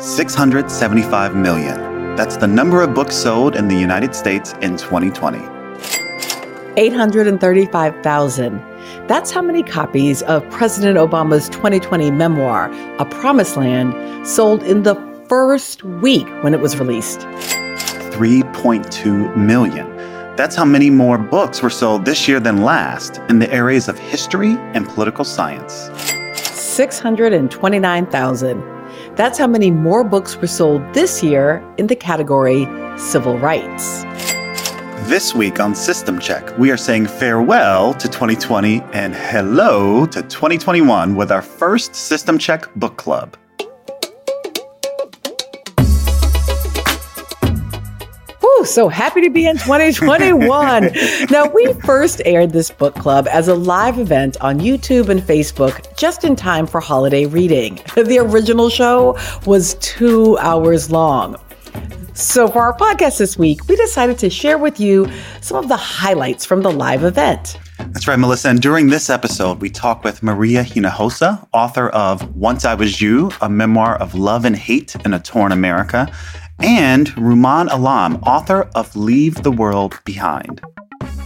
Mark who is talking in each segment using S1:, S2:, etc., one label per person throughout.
S1: 675 million. That's the number of books sold in the United States in 2020.
S2: 835,000. That's how many copies of President Obama's 2020 memoir, A Promised Land, sold in the first week when it was released.
S1: 3.2 million. That's how many more books were sold this year than last in the areas of history and political science.
S2: 629,000. That's how many more books were sold this year in the category Civil Rights.
S1: This week on System Check, we are saying farewell to 2020 and hello to 2021 with our first System Check book club.
S2: So happy to be in 2021. now, we first aired this book club as a live event on YouTube and Facebook just in time for holiday reading. The original show was two hours long. So, for our podcast this week, we decided to share with you some of the highlights from the live event.
S1: That's right, Melissa. And during this episode, we talk with Maria Hinojosa, author of Once I Was You, a memoir of love and hate in a torn America, and Rumaan Alam, author of Leave the World Behind.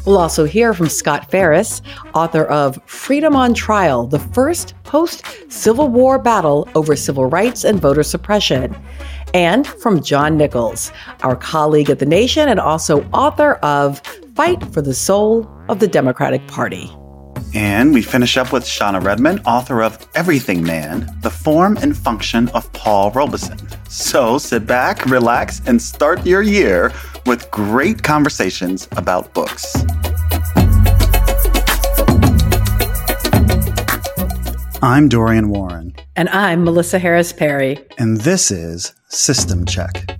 S2: We'll also hear from Scott Farris, author of Freedom on Trial, the first post Civil War battle over civil rights and voter suppression. And from John Nichols, our colleague at The Nation and also author of Fight for the Soul of the Democratic Party.
S1: And we finish up with Shana Redmond, author of Everything Man The Form and Function of Paul Robeson. So sit back, relax, and start your year with great conversations about books. I'm Dorian Warren.
S2: And I'm Melissa Harris Perry.
S1: And this is System Check.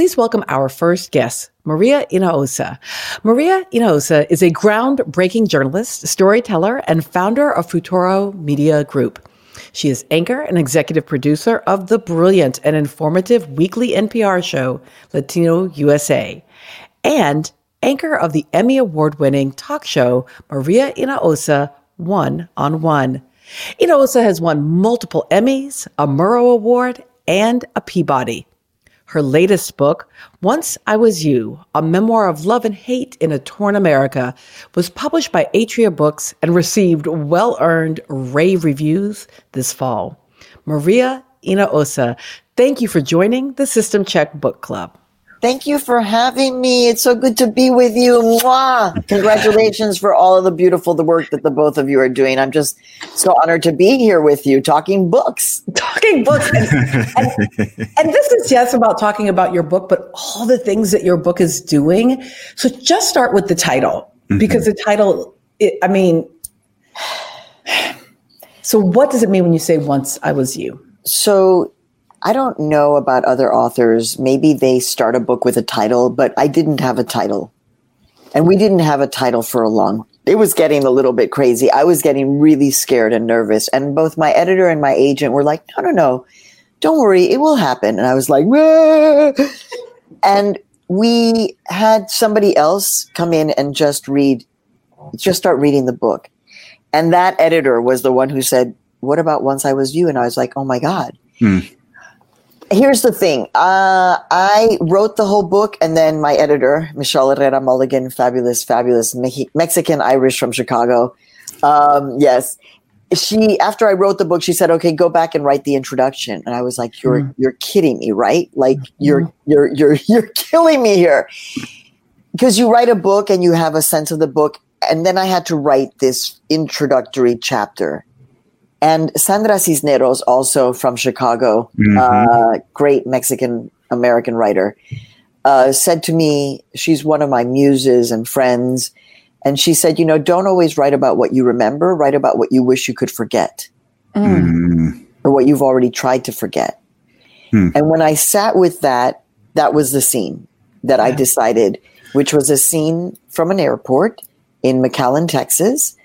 S2: Please welcome our first guest, Maria Hinojosa. Maria Hinojosa is a groundbreaking journalist, storyteller, and founder of Futuro Media Group. She is anchor and executive producer of the brilliant and informative weekly NPR show, Latino USA, and anchor of the Emmy Award winning talk show, Maria Hinojosa One on One. Hinojosa has won multiple Emmys, a Murrow Award, and a Peabody. Her latest book, Once I Was You, a memoir of love and hate in a torn America, was published by Atria Books and received well earned rave reviews this fall. Maria Hinojosa, thank you for joining the System Check Book Club.
S3: Thank you for having me. It's so good to be with you. Mwah! Congratulations for all of the beautiful the work that the both of you are doing. I'm just so honored to be here with you talking books.
S2: Talking books. And, and, and this is yes about talking about your book, but all the things that your book is doing. So just start with the title mm-hmm. because the title, it, I mean, so what does it mean when you say once I was you?
S3: So I don't know about other authors. Maybe they start a book with a title, but I didn't have a title. And we didn't have a title for a long. It was getting a little bit crazy. I was getting really scared and nervous. And both my editor and my agent were like, no, no, no. Don't worry, it will happen. And I was like, and we had somebody else come in and just read, just start reading the book. And that editor was the one who said, What about Once I Was You? And I was like, Oh my God. Hmm here's the thing. Uh, I wrote the whole book, and then my editor, Michelle Herrera Mulligan, fabulous, fabulous Mexican Irish from Chicago. Um, yes, she after I wrote the book, she said, "Okay, go back and write the introduction." And I was like, "You're mm. you're kidding me, right? Like mm. you're you're you're you're killing me here." Because you write a book and you have a sense of the book, and then I had to write this introductory chapter and Sandra Cisneros, also from Chicago, mm-hmm. uh, great Mexican American writer, uh, said to me, she's one of my muses and friends. And she said, you know, don't always write about what you remember, write about what you wish you could forget mm. or what you've already tried to forget. Mm. And when I sat with that, that was the scene that yeah. I decided, which was a scene from an airport in McAllen, Texas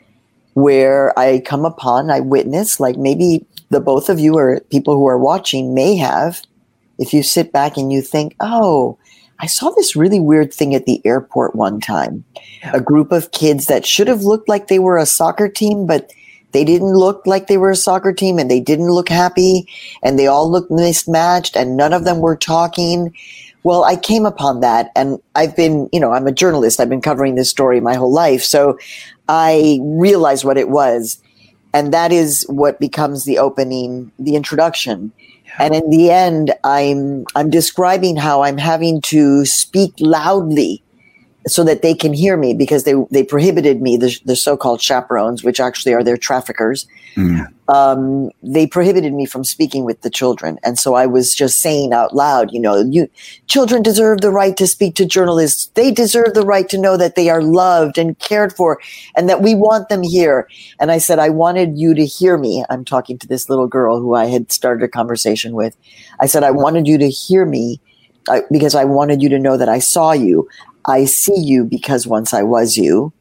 S3: where I come upon, I witness, like maybe the both of you or people who are watching may have, if you sit back and you think, oh, I saw this really weird thing at the airport one time. A group of kids that should have looked like they were a soccer team, but they didn't look like they were a soccer team and they didn't look happy and they all looked mismatched and none of them were talking. Well, I came upon that and I've been, you know, I'm a journalist. I've been covering this story my whole life. So I realized what it was. And that is what becomes the opening, the introduction. Yeah. And in the end, I'm, I'm describing how I'm having to speak loudly so that they can hear me because they they prohibited me the, the so-called chaperones which actually are their traffickers. Mm. um, they prohibited me from speaking with the children. And so i was just saying out loud you know you children deserve the right to speak to journalists. They deserve the right to know that they are loved and cared for and that we want them here. And i said i wanted you to hear me. I'm talking to this little girl who i had started a conversation with. I said i wanted you to hear me I, because I wanted you to know that I saw you. I see you because once I was you.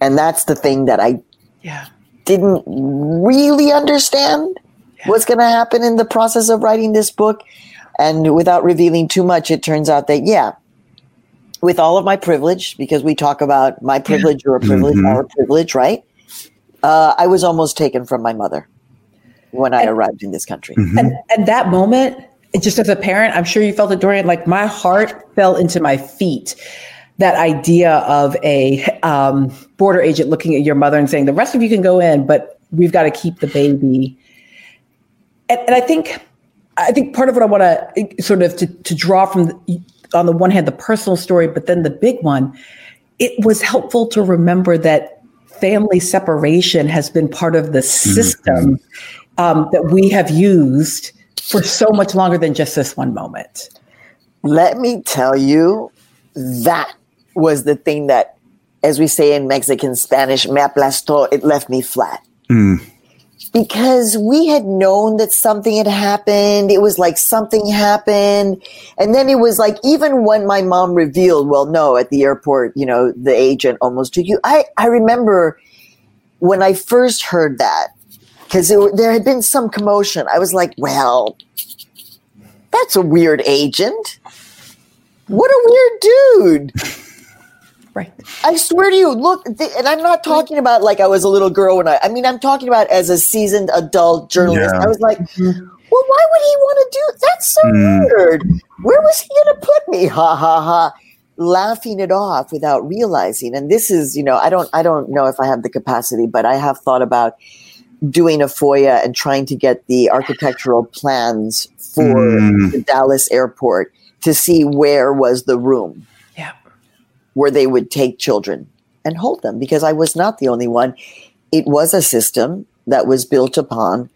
S3: And that's the thing that I yeah. didn't really understand yeah. what's going to happen in the process of writing this book. And without revealing too much, it turns out that, yeah, with all of my privilege, because we talk about my privilege, your privilege, mm-hmm. our privilege, right? Uh, I was almost taken from my mother when I and, arrived in this country.
S2: Mm-hmm. And, and that moment, just as a parent, I'm sure you felt it, Dorian. Like my heart fell into my feet. That idea of a um, border agent looking at your mother and saying, "The rest of you can go in, but we've got to keep the baby." And, and I think, I think part of what I want to sort of to, to draw from, the, on the one hand, the personal story, but then the big one. It was helpful to remember that family separation has been part of the mm-hmm. system mm-hmm. um, that we have used for so much longer than just this one moment.
S3: Let me tell you, that was the thing that, as we say in Mexican Spanish, me aplastó, it left me flat. Mm. Because we had known that something had happened. It was like something happened. And then it was like, even when my mom revealed, well, no, at the airport, you know, the agent almost took you. I, I remember when I first heard that, because there had been some commotion. I was like, well, that's a weird agent. What a weird dude.
S2: Right.
S3: I swear to you, look, and I'm not talking about like I was a little girl when I, I mean, I'm talking about as a seasoned adult journalist. Yeah. I was like, mm-hmm. well, why would he want to do That's so mm. weird. Where was he going to put me? Ha ha ha. Laughing it off without realizing. And this is, you know, I don't, I don't know if I have the capacity, but I have thought about doing a FOIA and trying to get the architectural plans for mm. the Dallas airport to see where was the room
S2: yeah.
S3: where they would take children and hold them because I was not the only one. It was a system that was built upon,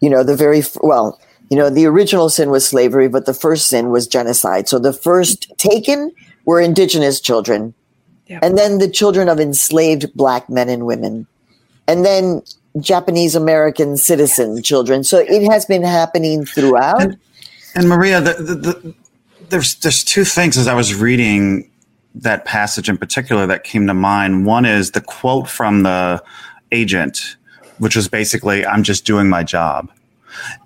S3: you know, the very, well, you know, the original sin was slavery, but the first sin was genocide. So the first taken were indigenous children. Yeah. And then the children of enslaved black men and women. And then Japanese American citizen children. So it has been happening throughout.
S1: And, and Maria, the, the, the, there's there's two things as I was reading that passage in particular that came to mind. One is the quote from the agent, which was basically, "I'm just doing my job."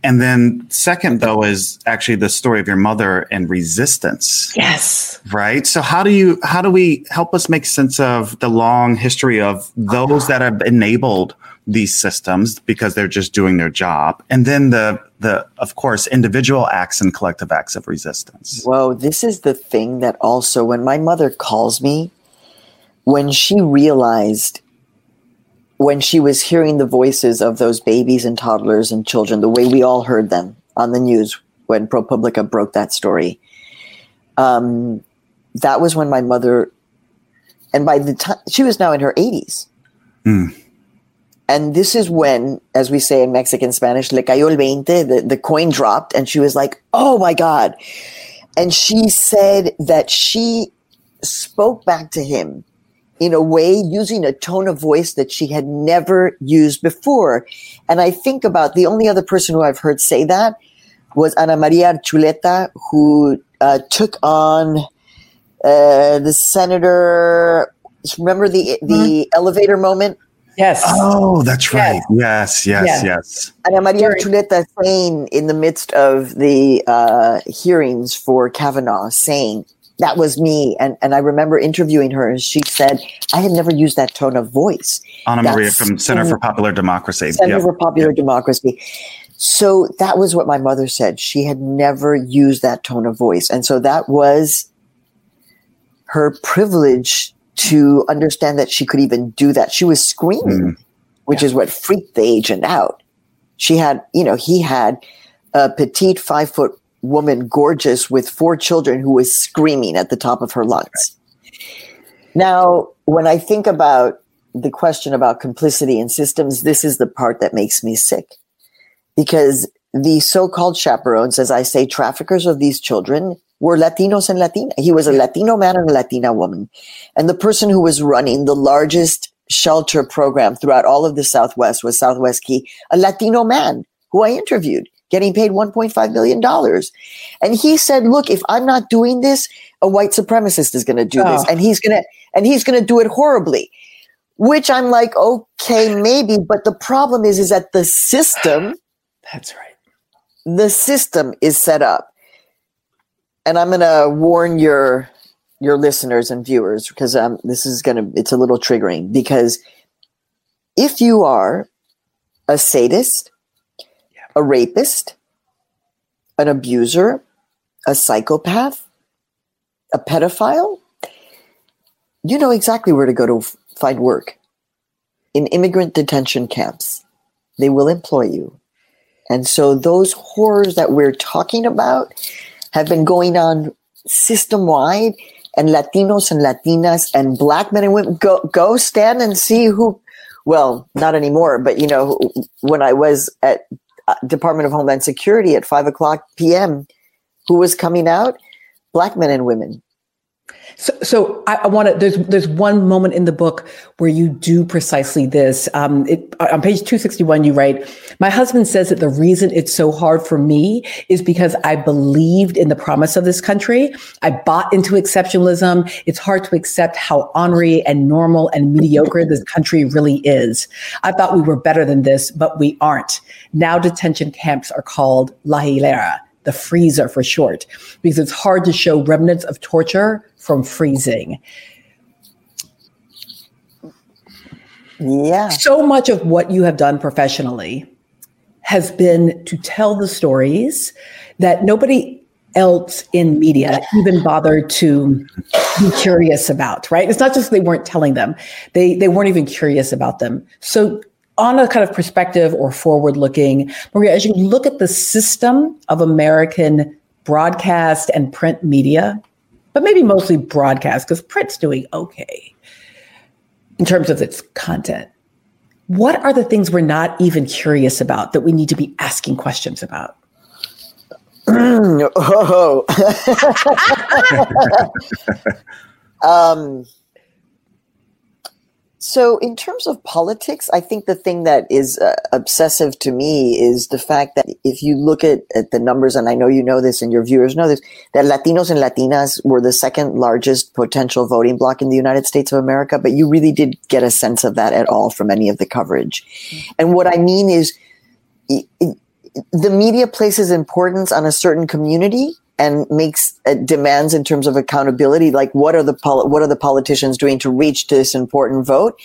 S1: And then second though is actually the story of your mother and resistance.
S2: Yes.
S1: Right? So how do you how do we help us make sense of the long history of those that have enabled these systems because they're just doing their job and then the the of course individual acts and collective acts of resistance
S3: whoa this is the thing that also when my mother calls me when she realized when she was hearing the voices of those babies and toddlers and children the way we all heard them on the news when ProPublica broke that story um, that was when my mother and by the time she was now in her 80s mm and this is when, as we say in Mexican Spanish, le cayó el veinte, the, the coin dropped, and she was like, oh my God. And she said that she spoke back to him in a way using a tone of voice that she had never used before. And I think about the only other person who I've heard say that was Ana Maria Archuleta, who uh, took on uh, the senator. Remember the the mm-hmm. elevator moment
S2: Yes.
S1: Oh, that's right. Yes, yes, yes. yes.
S3: Ana Maria Archuleta saying in the midst of the uh, hearings for Kavanaugh, saying, that was me. And, and I remember interviewing her and she said, I had never used that tone of voice.
S1: Anna Maria from Center for Popular Democracy.
S3: Center yep. for Popular yep. Democracy. So that was what my mother said. She had never used that tone of voice. And so that was her privilege to understand that she could even do that. She was screaming, mm. which yeah. is what freaked the agent out. She had, you know, he had a petite five foot woman, gorgeous with four children, who was screaming at the top of her lungs. Now, when I think about the question about complicity in systems, this is the part that makes me sick because the so-called chaperones, as I say, traffickers of these children were Latinos and Latina. He was a Latino man and a Latina woman. And the person who was running the largest shelter program throughout all of the Southwest was Southwest Key, a Latino man who I interviewed, getting paid $1.5 million. And he said, look, if I'm not doing this, a white supremacist is going to do oh. this and he's going to, and he's going to do it horribly which I'm like, okay, maybe. But the problem is, is that the system
S2: that's right.
S3: The system is set up. And I'm going to warn your your listeners and viewers because um, this is going to it's a little triggering because if you are a sadist. A rapist, an abuser, a psychopath, a pedophile, you know exactly where to go to find work. In immigrant detention camps, they will employ you and so those horrors that we're talking about have been going on system wide and Latinos and Latinas and black men and women go, go stand and see who, well, not anymore, but you know, when I was at Uh, Department of Homeland Security at five o'clock PM, who was coming out? Black men and women.
S2: So, so I, I want to. There's there's one moment in the book where you do precisely this. Um, it, on page 261, you write, "My husband says that the reason it's so hard for me is because I believed in the promise of this country. I bought into exceptionalism. It's hard to accept how ornery and normal and mediocre this country really is. I thought we were better than this, but we aren't. Now detention camps are called La Hielera." The freezer for short, because it's hard to show remnants of torture from freezing.
S3: Yeah.
S2: So much of what you have done professionally has been to tell the stories that nobody else in media even bothered to be curious about, right? It's not just they weren't telling them. They they weren't even curious about them. So on a kind of perspective or forward looking, Maria, as you look at the system of American broadcast and print media, but maybe mostly broadcast because print's doing okay in terms of its content. What are the things we're not even curious about that we need to be asking questions about?
S3: oh. um, so, in terms of politics, I think the thing that is uh, obsessive to me is the fact that if you look at, at the numbers, and I know you know this and your viewers know this, that Latinos and Latinas were the second largest potential voting bloc in the United States of America, but you really did get a sense of that at all from any of the coverage. Mm-hmm. And what I mean is, it, it, the media places importance on a certain community and makes uh, demands in terms of accountability like what are the poli- what are the politicians doing to reach this important vote?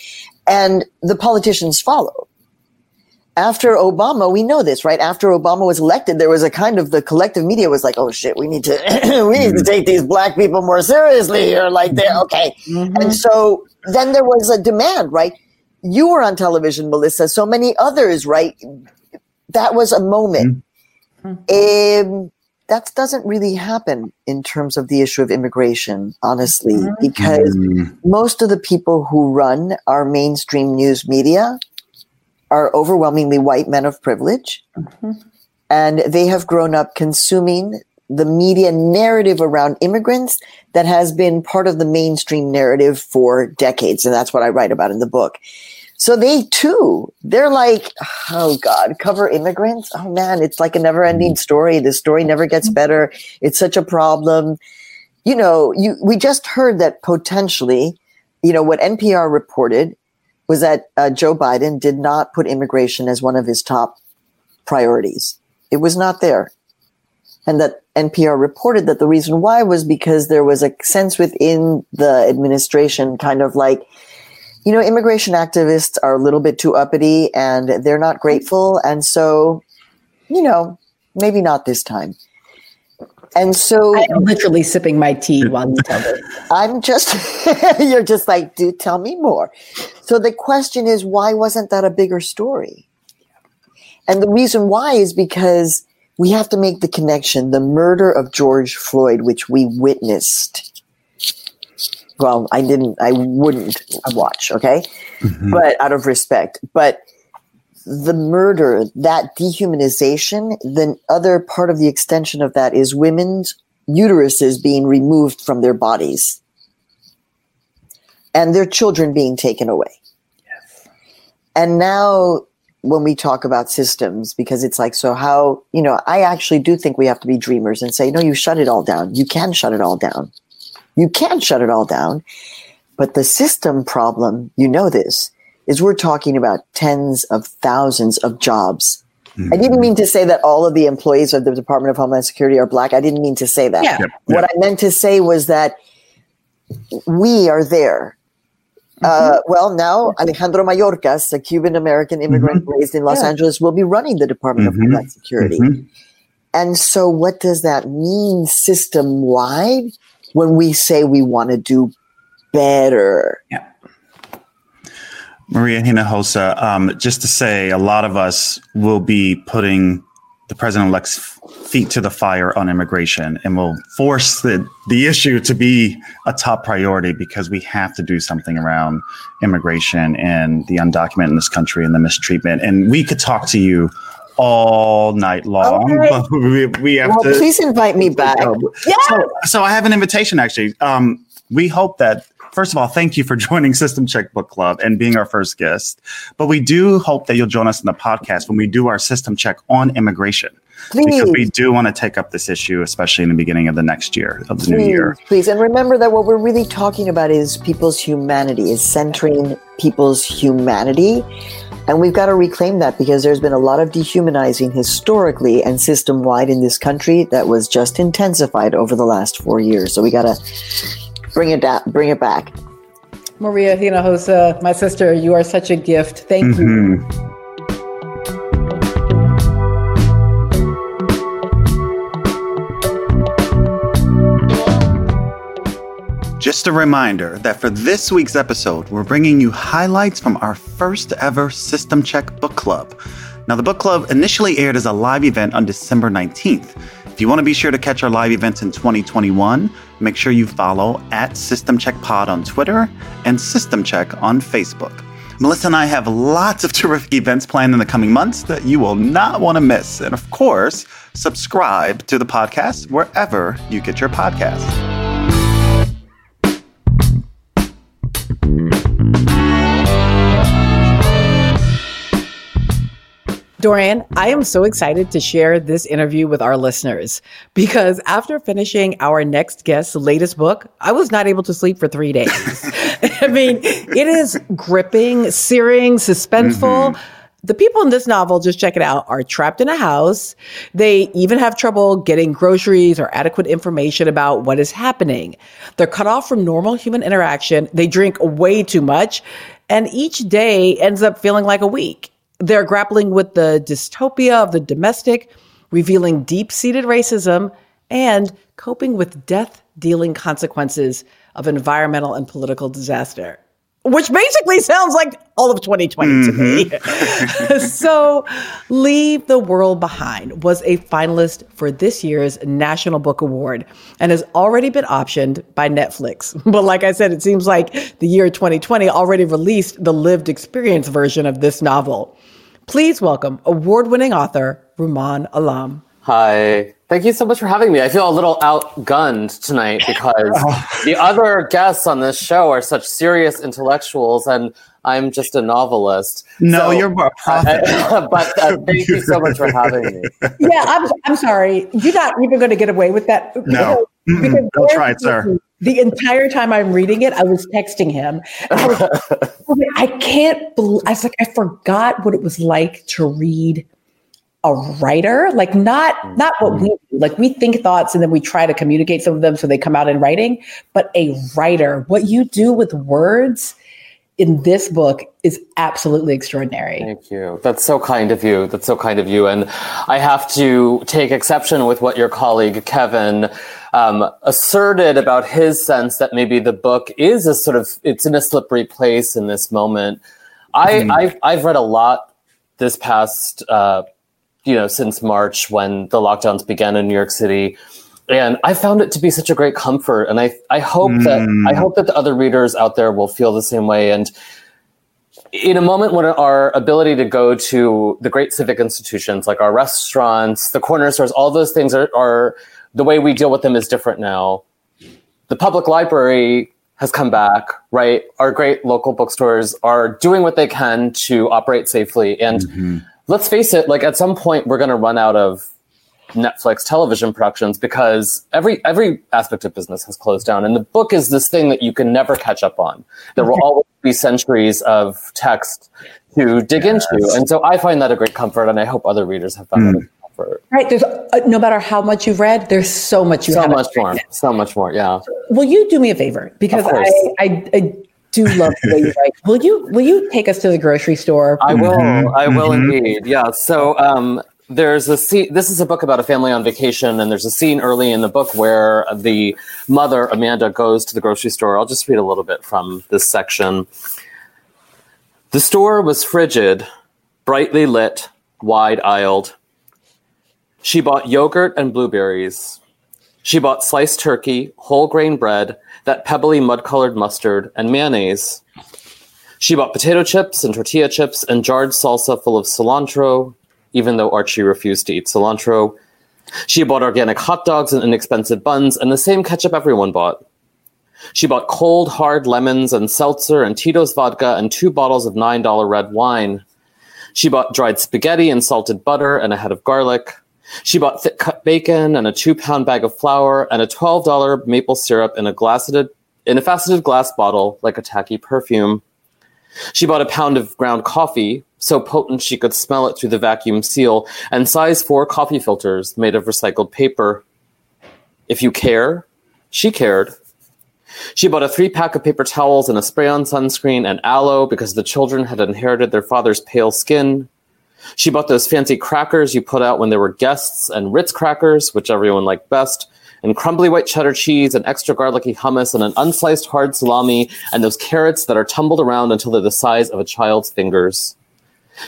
S3: And the politicians follow. After obama we know this right? After obama was elected there was a kind of the collective media was like oh shit we need to we need to take these black people more seriously or like they're mm-hmm. okay. Mm-hmm. and so then there was a demand right? You were on television melissa so many others right? That was a moment. Mm-hmm. um, that doesn't really happen in terms of the issue of immigration, honestly, mm-hmm. because mm. most of the people who run our mainstream news media are overwhelmingly white men of privilege. Mm-hmm. And they have grown up consuming the media narrative around immigrants that has been part of the mainstream narrative for decades. And that's what I write about in the book. So they too, they're like, oh God, cover immigrants. Oh man, it's like a never ending story. The story never gets mm-hmm. better. It's such a problem. You know, you, we just heard that potentially, you know, what NPR reported was that uh, Joe Biden did not put immigration as one of his top priorities. It was not there. and that NPR reported that the reason why was because there was a sense within the administration, kind of like, you know, immigration activists are a little bit too uppity and they're not grateful. And so, you know, maybe not this time. And so
S2: I'm literally sipping my tea while you tell me.
S3: I'm just, you're just like, do tell me more. So the question is, why wasn't that a bigger story? And the reason why is because we have to make the connection. The murder of George Floyd, which we witnessed. Well, I didn't, I wouldn't watch, okay? Mm-hmm. But out of respect. But the murder, that dehumanization, the other part of the extension of that is women's uteruses being removed from their bodies and their children being taken away. Yes. And now when we talk about systems, because it's like, so how, you know, I actually do think we have to be dreamers and say, no, you shut it all down. You can shut it all down. You can shut it all down. But the system problem, you know this, is we're talking about tens of thousands of jobs. Mm-hmm. I didn't mean to say that all of the employees of the Department of Homeland Security are black. I didn't mean to say that.
S2: Yeah. Yep.
S3: What I meant to say was that we are there. Uh, mm-hmm. Uh, well, now Alejandro Mayorkas, a Cuban American immigrant mm-hmm. raised in Los yeah. Angeles, will be running the Department of mm-hmm. Homeland Security. Mm-hmm. And so, what does that mean system wide when we say we want to do better?
S1: Yeah. Maria Hinojosa, um, just to say, a lot of us will be putting the president-elect's feet to the fire on immigration, and will force the the issue to be a top priority because we have to do something around immigration and the undocumented in this country and the mistreatment. And we could talk to you all night long. Okay. we, we have
S3: well,
S1: to.
S3: Please invite me back.
S1: Yeah. So, so I have an invitation actually. Um, we hope that first of all, thank you for joining System Check Book Club and being our first guest. But we do hope that you'll join us in the podcast when we do our system check on immigration. Please. Because we do want to take up this issue, especially in the beginning of the next year, of the
S3: please,
S1: new year.
S3: Please. And remember that what we're really talking about is people's humanity, is centering people's humanity. And we've got to reclaim that because there's been a lot of dehumanizing historically and system wide in this country that was just intensified over the last four years. So we got to bring it down, bring it back.
S2: Maria Hinojosa, my sister, you are such a gift. Thank mm-hmm. you.
S1: Just a reminder that for this week's episode, we're bringing you highlights from our first ever System Check Book Club. Now, the book club initially aired as a live event on December 19th. If you want to be sure to catch our live events in 2021, make sure you follow at System Check Pod on Twitter and System Check on Facebook. Melissa and I have lots of terrific events planned in the coming months that you will not want to miss. And of course, subscribe to the podcast wherever you get your podcasts.
S2: Dorian, I am so excited to share this interview with our listeners because after finishing our next guest's latest book, I was not able to sleep for three days. I mean, it is gripping, searing, suspenseful. Mm-hmm. The people in this novel, just check it out, are trapped in a house. They even have trouble getting groceries or adequate information about what is happening. They're cut off from normal human interaction. They drink way too much. And each day ends up feeling like a week. They're grappling with the dystopia of the domestic, revealing deep seated racism, and coping with death dealing consequences of environmental and political disaster. Which basically sounds like all of 2020 mm-hmm. to me. So, Leave the World Behind was a finalist for this year's National Book Award and has already been optioned by Netflix. But like I said, it seems like the year 2020 already released the lived experience version of this novel. Please welcome award winning author Rumaan Alam.
S4: Hi. Thank you so much for having me. I feel a little outgunned tonight because the other guests on this show are such serious intellectuals and I'm just a novelist.
S1: No, so, you're a prophet.
S4: Uh, but uh, thank you so much for having me.
S2: Yeah, I'm, I'm sorry. You're not even going to get away with that.
S1: No. Don't try it, sir
S2: the entire time I'm reading it, I was texting him. I, was, oh I can't believe, I was like, I forgot what it was like to read a writer like not not what we like we think thoughts and then we try to communicate some of them so they come out in writing but a writer what you do with words in this book is absolutely extraordinary.
S4: Thank you. That's so kind of you. That's so kind of you. And I have to take exception with what your colleague Kevin um, asserted about his sense that maybe the book is a sort of it's in a slippery place in this moment. I mm. I've, I've read a lot this past uh, you know since March when the lockdowns began in New York City and I found it to be such a great comfort. And I, I hope mm. that I hope that the other readers out there will feel the same way. And in a moment when our ability to go to the great civic institutions like our restaurants, the corner stores, all those things are, are the way we deal with them is different now. The public library has come back, right? Our great local bookstores are doing what they can to operate safely. And mm-hmm. let's face it, like at some point we're going to run out of Netflix television productions because every every aspect of business has closed down, and the book is this thing that you can never catch up on. There will always be centuries of text to dig yes. into, and so I find that a great comfort, and I hope other readers have found mm. that a.
S2: Right. There's uh, no matter how much you've read, there's so much you
S4: so much more, so much more. Yeah.
S2: Will you do me a favor because I, I, I do love the way you write. Will you will you take us to the grocery store?
S4: I will. Mm-hmm. I will mm-hmm. indeed. Yeah. So um, there's a scene this is a book about a family on vacation and there's a scene early in the book where the mother amanda goes to the grocery store i'll just read a little bit from this section the store was frigid brightly lit wide aisled she bought yogurt and blueberries she bought sliced turkey whole grain bread that pebbly mud colored mustard and mayonnaise she bought potato chips and tortilla chips and jarred salsa full of cilantro even though Archie refused to eat cilantro. She bought organic hot dogs and inexpensive buns and the same ketchup everyone bought. She bought cold, hard lemons and seltzer and Tito's vodka and two bottles of $9 red wine. She bought dried spaghetti and salted butter and a head of garlic. She bought thick cut bacon and a two pound bag of flour and a $12 maple syrup in a, in a faceted glass bottle like a tacky perfume. She bought a pound of ground coffee, so potent she could smell it through the vacuum seal, and size 4 coffee filters made of recycled paper. If you care, she cared. She bought a three pack of paper towels and a spray on sunscreen and aloe because the children had inherited their father's pale skin. She bought those fancy crackers you put out when there were guests and Ritz crackers, which everyone liked best, and crumbly white cheddar cheese and extra garlicky hummus and an unsliced hard salami and those carrots that are tumbled around until they're the size of a child's fingers.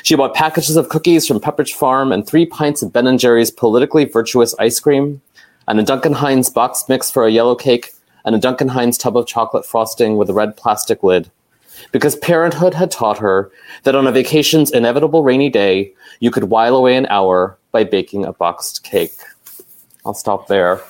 S4: She bought packages of cookies from Pepperidge Farm and three pints of Ben Jerry's politically virtuous ice cream, and a Duncan Hines box mix for a yellow cake, and a Duncan Hines tub of chocolate frosting with a red plastic lid. Because parenthood had taught her that on a vacation's inevitable rainy day, you could while away an hour by baking a boxed cake. I'll stop there.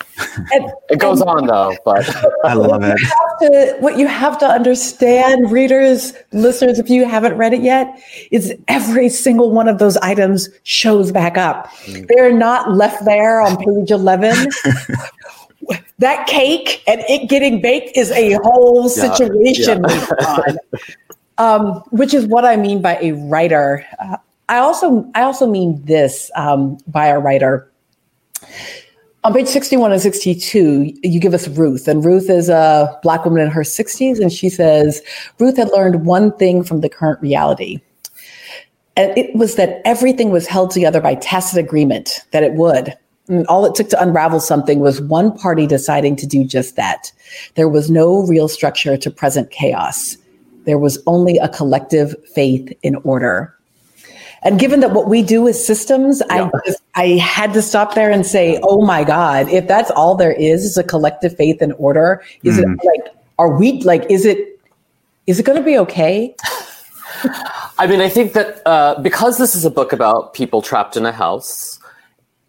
S4: And, it goes on though, but
S1: I love it.
S2: To, what you have to understand, readers, listeners, if you haven't read it yet, is every single one of those items shows back up. Mm. They're not left there on page 11. that cake and it getting baked is a whole situation, yeah. Yeah. um, which is what I mean by a writer. Uh, I also I also mean this um, by a writer on page 61 and 62, you give us Ruth, and Ruth is a Black woman in her 60s, and she says Ruth had learned one thing from the current reality. And it was that everything was held together by tacit agreement, that it would. And all it took to unravel something was one party deciding to do just that. There was no real structure to present chaos. There was only a collective faith in order. And given that what we do is systems, yeah. I just, I had to stop there and say, "Oh my God! If that's all there is, is a collective faith in order, is mm. it mm-hmm. like are we like is it is it going to be okay?"
S4: I mean, I think that uh, because this is a book about people trapped in a house,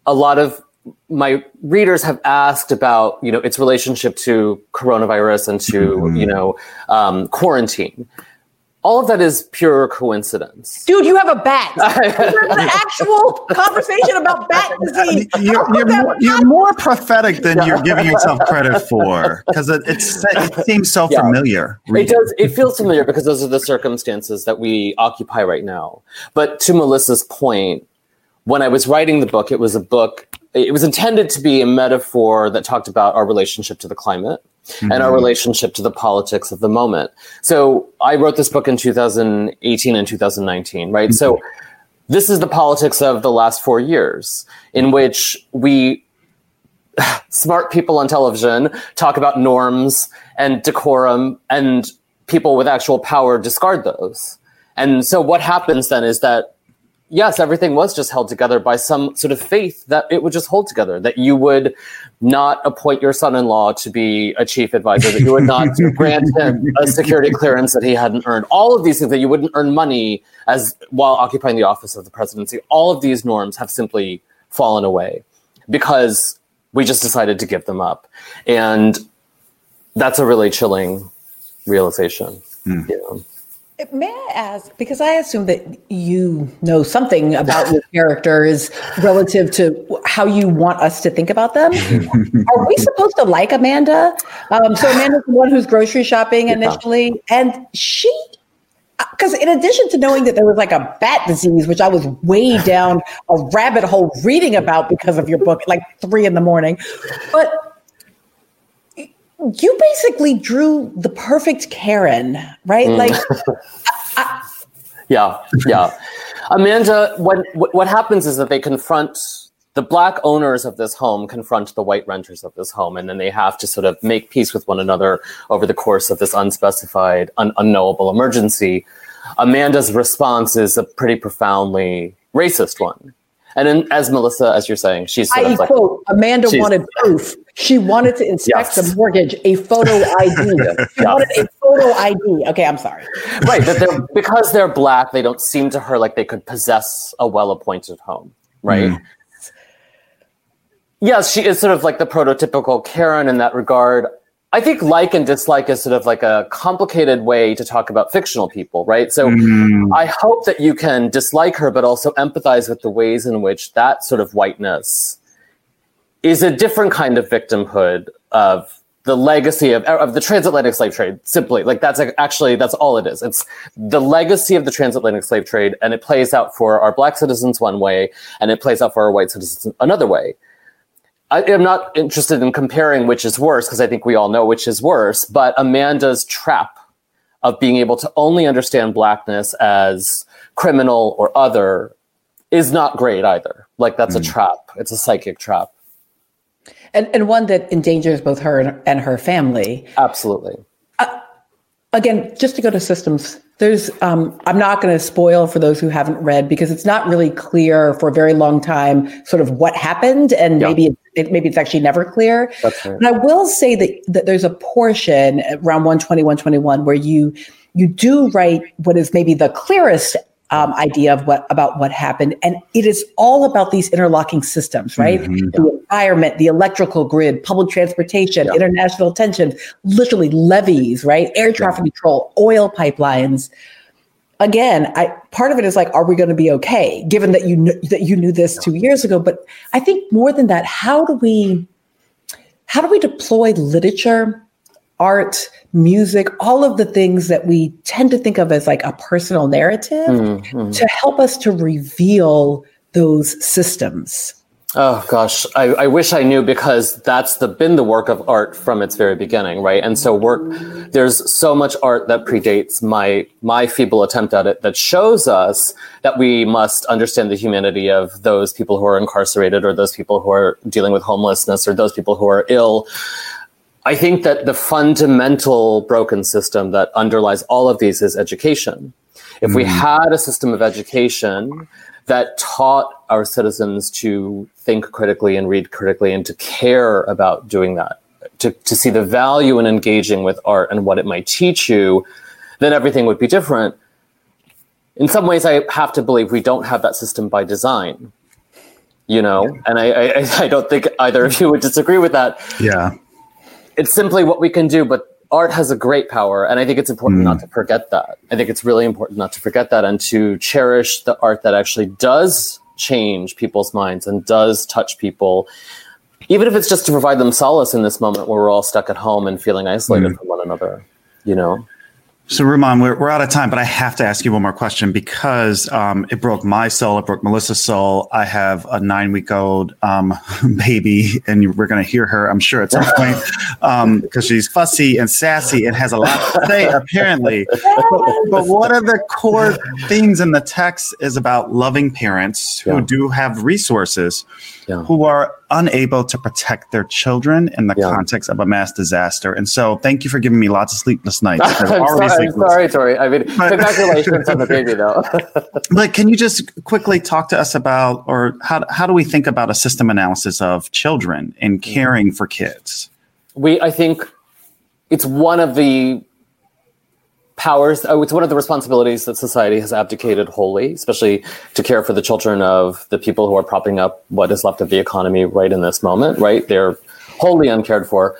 S4: a lot of my readers have asked about you know its relationship to coronavirus and to mm-hmm. you know um, quarantine all of that is pure coincidence.
S2: Dude, you have a bat. an actual conversation about bat disease.
S1: You're, you're, more, you're, more, prophetic than you're giving yourself credit for because it, it seems so yeah. familiar.
S4: It does. It feels familiar because those are the circumstances that we occupy right now. But to Melissa's point, when I was writing the book, it was a book, it was intended to be a metaphor that talked about our relationship to the climate mm-hmm. and our mm-hmm. relationship to the politics of the moment. So I wrote this book in 2018 and 2019, right? Mm-hmm. So this is the politics of the last four years in which we smart people on television talk about norms and decorum and people with actual power discard those. And so what happens then is that yes, everything was just held together by some sort of faith that it would just hold together, that you would not appoint your son-in-law to be a chief advisor, that you would not grant him a security clearance that he hadn't earned. All of these things that you wouldn't earn money as while occupying the office of the presidency. All of these norms have simply fallen away because we just decided to give them up. And that's a really chilling realization. Mm. You know?
S2: May I ask, because I assume that you know something about your characters relative to how you want us to think about them. Are we supposed to like Amanda? Um, so Amanda's the one who's grocery shopping initially, and she, because in addition to knowing that there was like a bat disease, which I was way down a rabbit hole reading about because of your book, like three in the morning, but you basically drew the perfect Karen, right? Mm. Like,
S4: I, yeah, yeah. Amanda, what what happens is that they confront the black owners of this home confront the white renters of this home, and then they have to sort of make peace with one another over the course of this unspecified, un- unknowable emergency. Amanda's response is a pretty profoundly racist one. And then, as Melissa, as you're saying, she's
S2: I like, quote, Amanda wanted proof. She wanted to inspect yes. the mortgage, a photo ID. She yes. wanted a photo ID. Okay, I'm sorry.
S4: Right, that they're because they're black, they don't seem to her like they could possess a well-appointed home, right? Mm. Yes, she is sort of like the prototypical Karen in that regard. I think like and dislike is sort of like a complicated way to talk about fictional people, right? So mm. I hope that you can dislike her, but also empathize with the ways in which that sort of whiteness is a different kind of victimhood of the legacy of, of the transatlantic slave trade simply like that's actually that's all it is it's the legacy of the transatlantic slave trade and it plays out for our black citizens one way and it plays out for our white citizens another way I am not interested in comparing which is worse because I think we all know which is worse. But Amanda's trap of being able to only understand blackness as criminal or other is not great either. Like that's mm. a trap. It's a psychic trap.
S2: And, and one that endangers both her and her family.
S4: Absolutely.
S2: Uh, again, just to go to systems there's, um, I'm not going to spoil for those who haven't read because it's not really clear for a very long time, sort of what happened, and yeah. maybe it, maybe it's actually never clear. Right. But I will say that that there's a portion around 120, 121 where you you do write what is maybe the clearest um, idea of what about what happened, and it is all about these interlocking systems, right? Mm-hmm. The environment, the electrical grid, public transportation, yeah. international tensions, literally levees, right? Air traffic yeah. control, oil pipelines. Again, I part of it is like, are we going to be okay? Given that you kn- that you knew this two years ago, but I think more than that, how do we how do we deploy literature art, music, all of the things that we tend to think of as like a personal narrative mm-hmm. to help us to reveal those systems.
S4: Oh gosh, I, I, wish I knew because that's the been the work of art from its very beginning, right? And so work there's so much art that predates my my feeble attempt at it that shows us that we must understand the humanity of those people who are incarcerated or those people who are dealing with homelessness or those people who are ill I think that the fundamental broken system that underlies all of these is education. If mm. we had a system of education that taught our citizens to think critically and read critically and to care about doing that, to, to see the value in engaging with art and what it might teach you, then everything would be different. In some ways, I have to believe we don't have that system by design you know? And I, I, I don't think either of you would disagree with that.
S1: Yeah.
S4: It's simply what we can do, but art has a great power. And I think it's important mm. not to forget that. I think it's really important not to forget that and to cherish the art that actually does change people's minds and does touch people, even if it's just to provide them solace in this moment where we're all stuck at home and feeling isolated mm. from one another, you know?
S1: So, Rumaan, we're, we're out of time, but I have to ask you one more question because um, it broke my soul. It broke Melissa's soul. I have a nine week old um, baby, and we're going to hear her, I'm sure, at some point because um, she's fussy and sassy and has a lot to say, apparently. But, but one of the core things in the text is about loving parents who yeah. do have resources yeah. who are unable to protect their children in the yeah. context of a mass disaster. And so, thank you for giving me lots of sleepless nights.
S4: I'm, sorry, Tori. I mean, but, congratulations on the baby, though.
S1: but can you just quickly talk to us about, or how, how do we think about a system analysis of children in mm-hmm. caring for kids?
S4: We, I think, it's one of the powers oh, it's one of the responsibilities that society has abdicated wholly especially to care for the children of the people who are propping up what is left of the economy right in this moment right they're wholly uncared for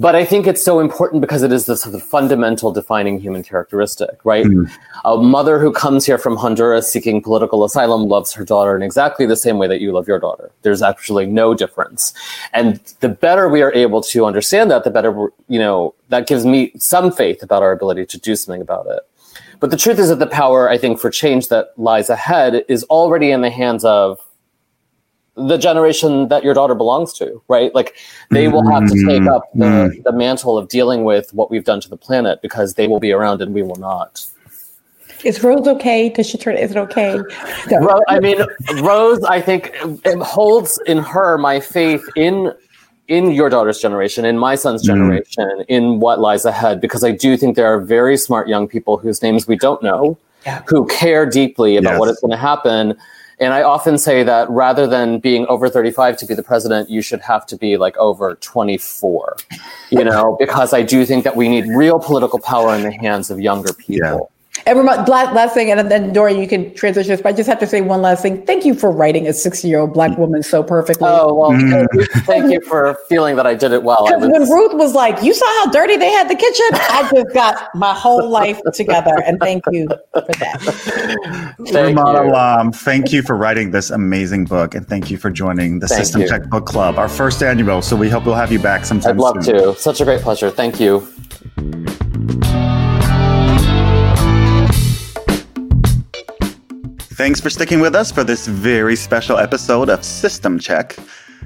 S4: but I think it's so important because it is this sort of fundamental defining human characteristic, right? Mm. A mother who comes here from Honduras seeking political asylum loves her daughter in exactly the same way that you love your daughter. There's actually no difference. And the better we are able to understand that, the better, you know, that gives me some faith about our ability to do something about it. But the truth is that the power, I think, for change that lies ahead is already in the hands of the generation that your daughter belongs to, right? Like they will have to take up the, mm-hmm. the mantle of dealing with what we've done to the planet because they will be around and we will not.
S2: Is Rose okay? Does she turn? Is it okay?
S4: No. Rose, I mean, Rose, I think holds in her my faith in in your daughter's generation, in my son's mm-hmm. generation, mm. in what lies ahead, because I do think there are very smart young people whose names we don't know, yeah. who care deeply about yes. what is going to happen and I often say that rather than being over 35 to be the president, you should have to be like over 24, you know, because I do think that we need real political power in the hands of younger people.
S2: And last thing, and then Dorian, you can transition this, but I just have to say one last thing. Thank you for writing a 60 year old black woman so perfectly.
S4: Oh, well, mm. thank you for feeling that I did it well.
S2: Because when Ruth was like, You saw how dirty they had the kitchen, I just got my whole life together. And thank you for that.
S1: thank Rumaan Alam, thank you for writing this amazing book. And thank you for joining the thank System you. Check Book Club, our first annual. So we hope we'll have you back sometime
S4: I'd love
S1: soon.
S4: to. Such a great pleasure. Thank you.
S1: Thanks for sticking with us for this very special episode of System Check.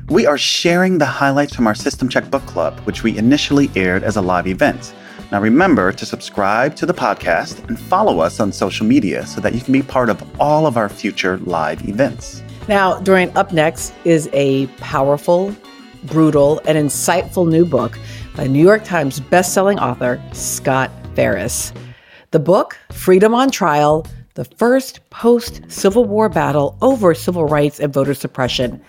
S1: We are sharing the highlights from our System Check Book Club, which we initially aired as a live event. Now, remember to subscribe to the podcast and follow us on social media so that you can be part of all of our future live events.
S2: Now, Dorian, up next is a powerful, brutal, and insightful new book by New York Times bestselling author Scott Farris. The book, Freedom on Trial the first post Civil War battle over civil rights and voter suppression,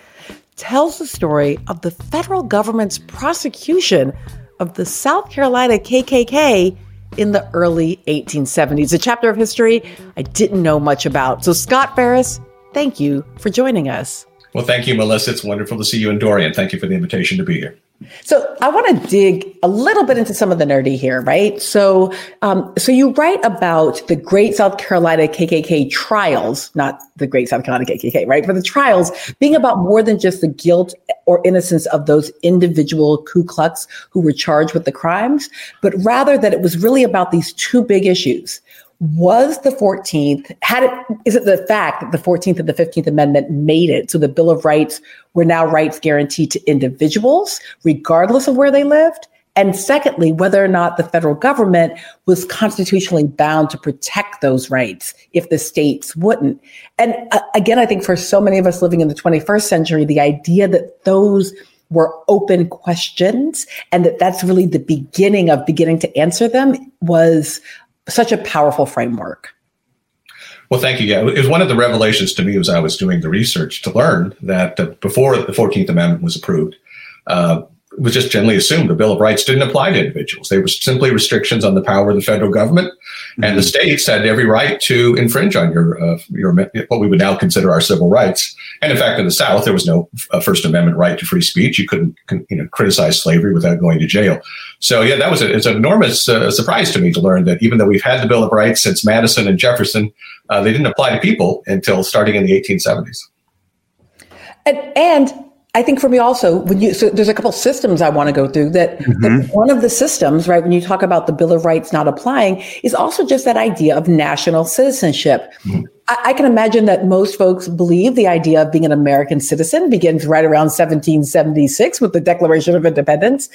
S2: tells the story of the federal government's prosecution of the South Carolina KKK in the early 1870s, a chapter of history I didn't know much about. So, Scott Farris, thank you for joining us.
S5: Well, thank you, Melissa. It's wonderful to see you and Dorian. Thank you for the invitation to be here.
S2: So I want to dig a little bit into some of the nerdy here, right? So, um, so you write about the Great South Carolina KKK trials, not the Great South Carolina KKK, right? But the trials being about more than just the guilt or innocence of those individual Ku Klux who were charged with the crimes, but rather that it was really about these two big issues was the 14th had it is it the fact that the 14th and the 15th amendment made it? So the bill of rights were now rights guaranteed to individuals regardless of where they lived. And secondly whether or not the federal government was constitutionally bound to protect those rights if the states wouldn't. And uh, again i think for so many of us living in the 21st century the idea that those were open questions and that that's really the beginning of beginning to answer them was such a powerful framework.
S5: Well, thank you. Yeah, it was one of the revelations to me as I was doing the research to learn that uh, before the 14th Amendment was approved, uh, was just generally assumed the Bill of Rights didn't apply to individuals. They were simply restrictions on the power of the federal government, mm-hmm. and the mm-hmm. states had every right to infringe on your uh, your what we would now consider our civil rights. And in fact, in the South, there was no uh, First Amendment right to free speech. You couldn't you know criticize slavery without going to jail. So yeah, that was a, it's an enormous uh, surprise to me to learn that even though we've had the Bill of Rights since Madison and Jefferson, uh, they didn't apply to people until starting in the 1870s.
S2: And, and I think for me also, when you so there's a couple systems I want to go through. That, mm-hmm. that, one of the systems, right, when you talk about the Bill of Rights not applying, is also just that idea of national citizenship. Mm-hmm. I, I, can imagine that most folks believe the idea of being an American citizen begins right around 1776 with the Declaration of Independence,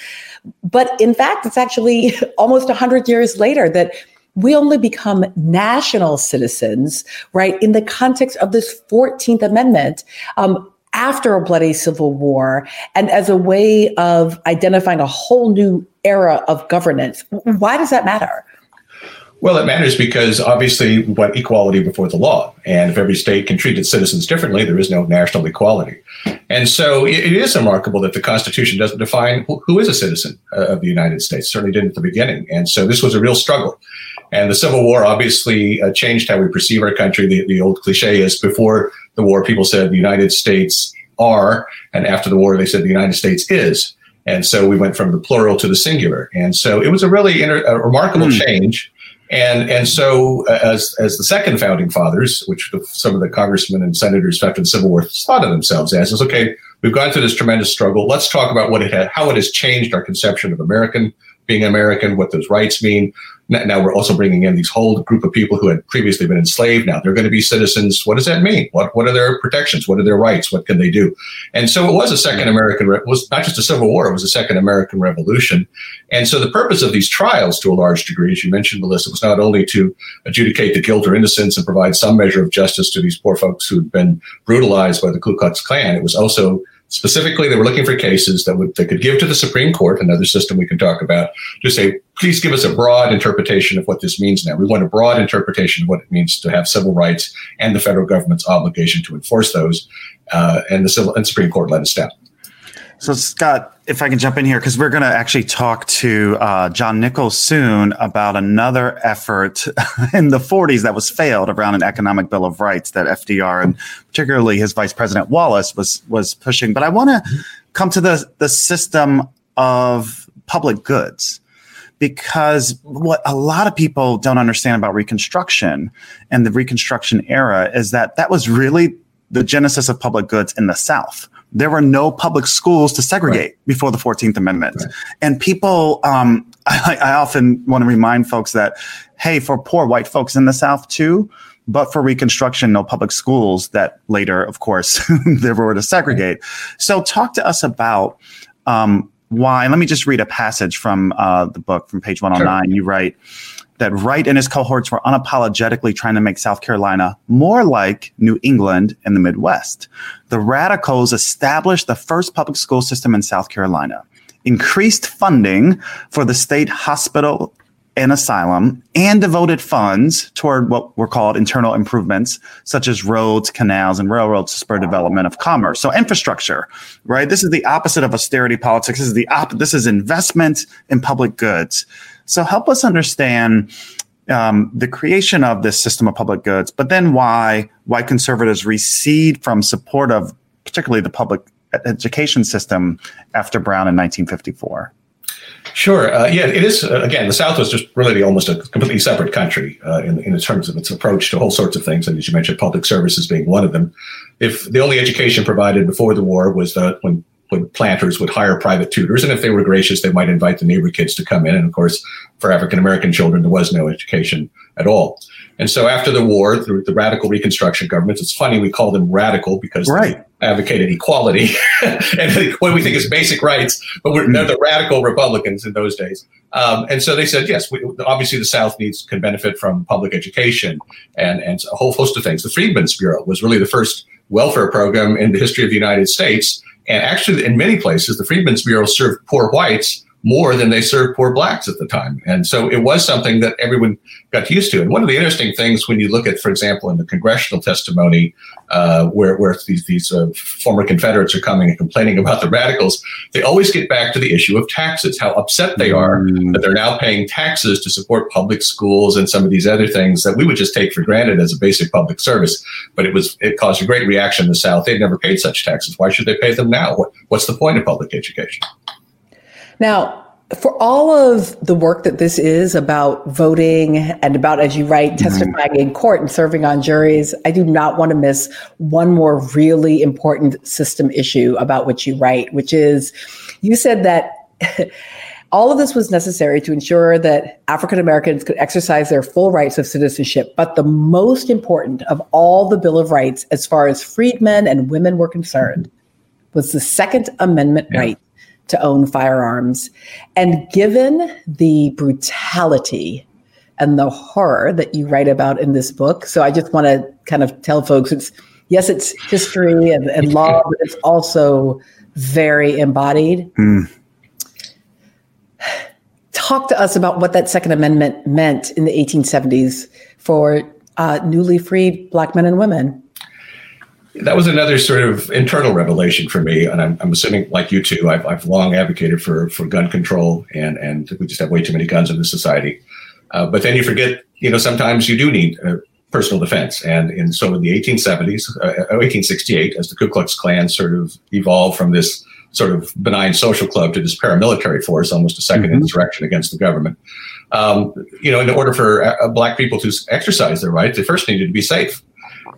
S2: but in fact, it's actually almost hundred years later that we only become national citizens, right, in the context of this 14th Amendment. Um, after a bloody civil war and as a way of identifying a whole new era of governance. Why does that matter?
S5: Well, it matters because obviously we want equality before the law. And if every state can treat its citizens differently, there is no national equality. And so it, it is remarkable that the Constitution doesn't define who, who is a citizen uh, of the United States, certainly didn't at the beginning. And so this was a real struggle. And the Civil War obviously uh, changed how we perceive our country. The, the old cliche is before the war, people said the United States are, and after the war, they said the United States is. And so we went from the plural to the singular. And so it was a really inter- a remarkable mm. change. And and so uh, as as the second founding fathers, which the, some of the congressmen and senators after the Civil War thought of themselves as, is okay. We've gone through this tremendous struggle. Let's talk about what it had, how it has changed our conception of American being American, what those rights mean, now we're also bringing in these whole group of people who had previously been enslaved. Now they're going to be citizens. What does that mean? What what are their protections? What are their rights? What can they do? And so it was a second American. It was not just a civil war. It was a second American Revolution. And so the purpose of these trials, to a large degree, as you mentioned, Melissa, was not only to adjudicate the guilt or innocence and provide some measure of justice to these poor folks who had been brutalized by the Ku Klux Klan. It was also Specifically, they were looking for cases that would they could give to the Supreme Court, another system we can talk about, to say, please give us a broad interpretation of what this means now. We want a broad interpretation of what it means to have civil rights and the federal government's obligation to enforce those. Uh, and the civil and Supreme Court let us down.
S1: So, Scott, if I can jump in here, because we're going to actually talk to uh, John Nichols soon about another effort in the 40s that was failed around an economic bill of rights that FDR and particularly his vice president Wallace was was pushing. But I want to come to the the system of public goods because what a lot of people don't understand about Reconstruction and the Reconstruction era is that that was really the genesis of public goods in the South there were no public schools to segregate right. before the 14th Amendment. Right. And people, um, I, I often want to remind folks that, hey, for poor white folks in the South too, but for Reconstruction, no public schools that later, of course, there were to segregate. Right. So talk to us about um, why. Let me just read a passage from uh, the book from page 109. Sure. You write, that Wright and his cohorts were unapologetically trying to make South Carolina more like New England and the Midwest. The radicals established the first public school system in South Carolina, increased funding for the state hospital and asylum, and devoted funds toward what were called internal improvements, such as roads, canals, and railroads to spur development of commerce. So infrastructure, right? This is the opposite of austerity politics. This is the op- This is investment in public goods. So help us understand um, the creation of this system of public goods, but then why why conservatives recede from support of particularly the public education system after Brown in 1954.
S5: Sure. Uh, yeah, it is. Uh, again, the South was just really almost a completely separate country uh, in, in terms of its approach to all sorts of things. And as you mentioned, public services being one of them. If the only education provided before the war was that when when planters would hire private tutors, and if they were gracious, they might invite the neighbor kids to come in. And of course, for African American children, there was no education at all. And so after the war, the, the, radical Reconstruction governments, it's funny we call them radical because right. they advocated equality and what we think is basic rights, but we're, they're the radical Republicans in those days. Um, and so they said, yes, we, obviously the South needs can benefit from public education and, and a whole host of things. The Freedmen's Bureau was really the first welfare program in the history of the United States and actually, in many places, the Freedmen's Bureau served poor whites more than they served poor blacks at the time. And so it was something that everyone got used to. And one of the interesting things when you look at, for example, in the congressional testimony, uh, where, where these, these uh, former Confederates are coming and complaining about the radicals, they always get back to the issue of taxes, how upset they are mm. that they're now paying taxes to support public schools and some of these other things that we would just take for granted as a basic public service. But it was it caused a great reaction in the South. They'd never paid such taxes. Why should they pay them now? What, what's the point of public education?
S2: Now, for all of the work that this is about voting and about, as you write, mm-hmm. testifying in court and serving on juries, I do not want to miss one more really important system issue about which you write, which is you said that. All of this was necessary to ensure that African Americans could exercise their full rights of citizenship. But the most important of all the Bill of Rights, as far as freedmen and women were concerned, was the Second Amendment yeah. right to own firearms. And given the brutality and the horror that you write about in this book, so I just want to kind of tell folks it's yes, it's history and, and law, but it's also very embodied. Mm. Talk to us about what that Second Amendment meant in the 1870s for uh, newly freed Black men and women
S5: that was another sort of internal revelation for me. And I'm, I'm assuming, like you two, I've, I've, long advocated for, for gun control, and, and we just have way too many guns in this society. Uh, but then you forget, you know, sometimes you do need uh, personal defense. And, and so in the 1870s, uh, 1868, as the Ku Klux Klan sort of evolved from this sort of benign social club to this paramilitary force, almost a 2nd mm-hmm. insurrection against the government. Um, you know, in order for uh, black people to exercise their rights, they first needed to be safe.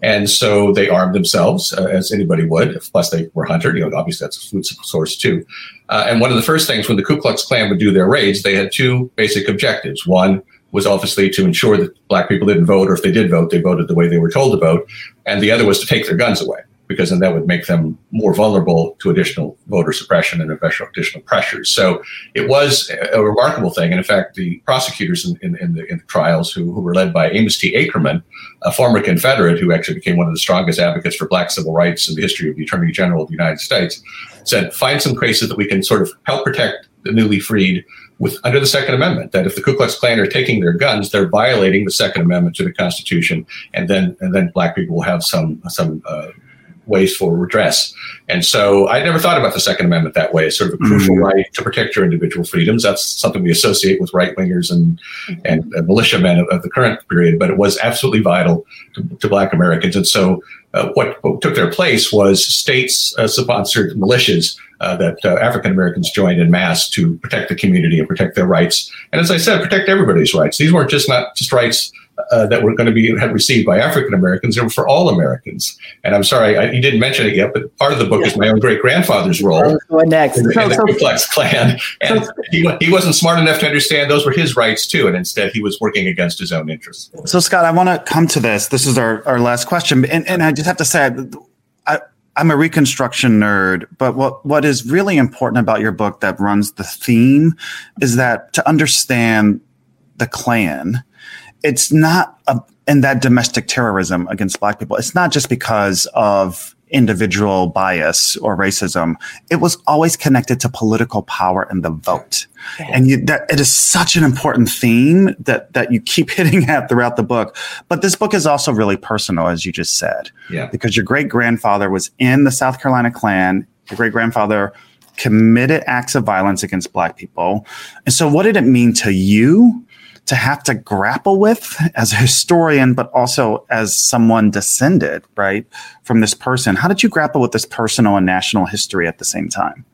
S5: And so they armed themselves uh, as anybody would. Plus, they were hunted. You know, obviously that's a food source too. Uh, and one of the first things when the Ku Klux Klan would do their raids, they had two basic objectives. One was obviously to ensure that black people didn't vote, or if they did vote, they voted the way they were told to vote. And the other was to take their guns away because then that would make them more vulnerable to additional voter suppression and additional pressures. So it was a remarkable thing. And in fact, the prosecutors in, in, in, the, in the, trials, who, who, were led by Amos T. Akerman, a former Confederate who actually became one of the strongest advocates for black civil rights in the history of the Attorney General of the United States, said, find some cases that we can sort of help protect the newly freed with under the Second Amendment that if the Ku Klux Klan are taking their guns, they're violating the Second Amendment to the Constitution, and then and then black people will have some some uh, ways for redress. And so I never thought about the Second Amendment that way. It's sort of a crucial mm-hmm. right to protect your individual freedoms. That's something we associate with right wingers and, mm-hmm. and uh, militiamen of, of, the current period, but it was absolutely vital to, to Black Americans. And so uh, what, what, took their place was states uh, sponsored militias uh, that uh, African Americans joined in mass to protect the community and protect their rights. And as I said, protect everybody's rights. These weren't just not just rights uh, that were going to be had received by African Americans or for all Americans. And I'm sorry, I, you didn't mention it yet, but part of the book yeah. is my own great grandfather's role
S2: next.
S5: in, the, in the Ku Klux Klan. And he, he wasn't smart enough to understand those were his rights too. And instead, he was working against his own interests.
S1: So, Scott, I want to come to this. This is our, our last question. And, and I just have to say, I, I'm a Reconstruction nerd, but what, what is really important about your book that runs the theme is that to understand the Klan, it's not a, in that domestic terrorism against black people. It's not just because of individual bias or racism. It was always connected to political power and the vote. And you, that it is such an important theme that that you keep hitting at throughout the book. But this book is also really personal, as you just said.
S5: Yeah.
S1: Because your great grandfather was in the South Carolina Klan. Your great grandfather committed acts of violence against black people. And so what did it mean to you to have to grapple with as a historian, but also as someone descended, right, from this person. How did you grapple with this personal and national history at the same time?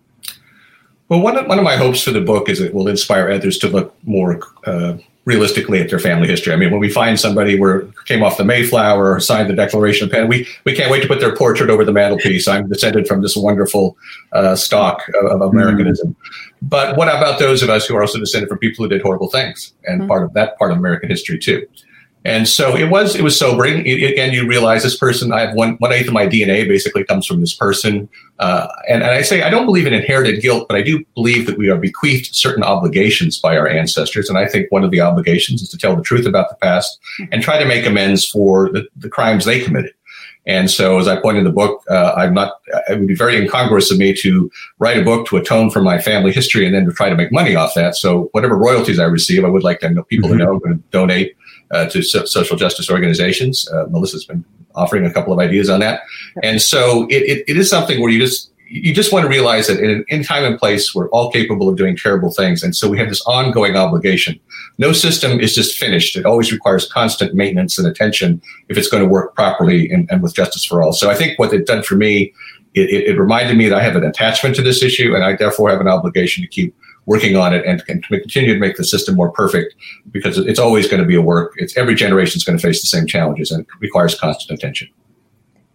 S5: Well, one of, one of my hopes for the book is it will inspire others to look more uh, realistically at their family history. I mean, when we find somebody where came off the Mayflower or signed the Declaration of Independence, we, we can't wait to put their portrait over the mantelpiece. I'm descended from this wonderful uh, stock of, of Americanism. Mm-hmm. But what about those of us who are also descended from people who did horrible things and mm-hmm. part of that part of American history too? And so it was it was sobering. It, again, you realize this person. I have one one eighth of my DNA basically comes from this person. Uh, and, and I say I don't believe in inherited guilt, but I do believe that we are bequeathed certain obligations by our ancestors. And I think one of the obligations is to tell the truth about the past and try to make amends for the, the crimes they committed. And so, as I point in the book, uh, I'm not. It would be very incongruous of me to write a book to atone for my family history and then to try to make money off that. So, whatever royalties I receive, I would like to know people mm-hmm. to know to donate uh, to so- social justice organizations. Uh, Melissa's been offering a couple of ideas on that, and so it, it, it is something where you just you just want to realize that in, in time and place, we're all capable of doing terrible things. And so we have this ongoing obligation. No system is just finished. It always requires constant maintenance and attention if it's going to work properly and, and with justice for all. So I think what it done for me, it, it, it reminded me that I have an attachment to this issue and I therefore have an obligation to keep working on it and, and continue to make the system more perfect because it's always going to be a work. It's every generation is going to face the same challenges and it requires constant attention.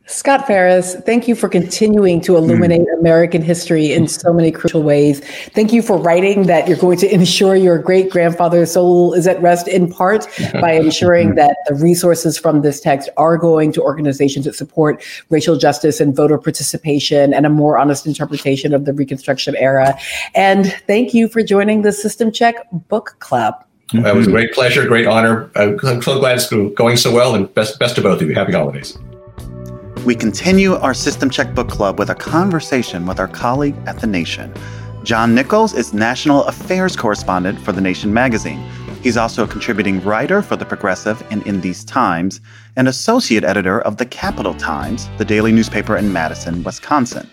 S2: Scott Farris, thank you for continuing to illuminate mm. American history in so many crucial ways. Thank you for writing that you're going to ensure your great grandfather's soul is at rest in part by ensuring that the resources from this text are going to organizations that support racial justice and voter participation and a more honest interpretation of the Reconstruction era. And thank you for joining the System Check Book Club.
S5: It was a great pleasure, great honor. I'm so glad it's going so well, and best, best to both of you. Happy holidays.
S1: We continue our System Check Book Club with a conversation with our colleague at The Nation. John Nichols is National Affairs Correspondent for The Nation magazine. He's also a contributing writer for The Progressive and In These Times, and Associate Editor of The Capital Times, the daily newspaper in Madison, Wisconsin.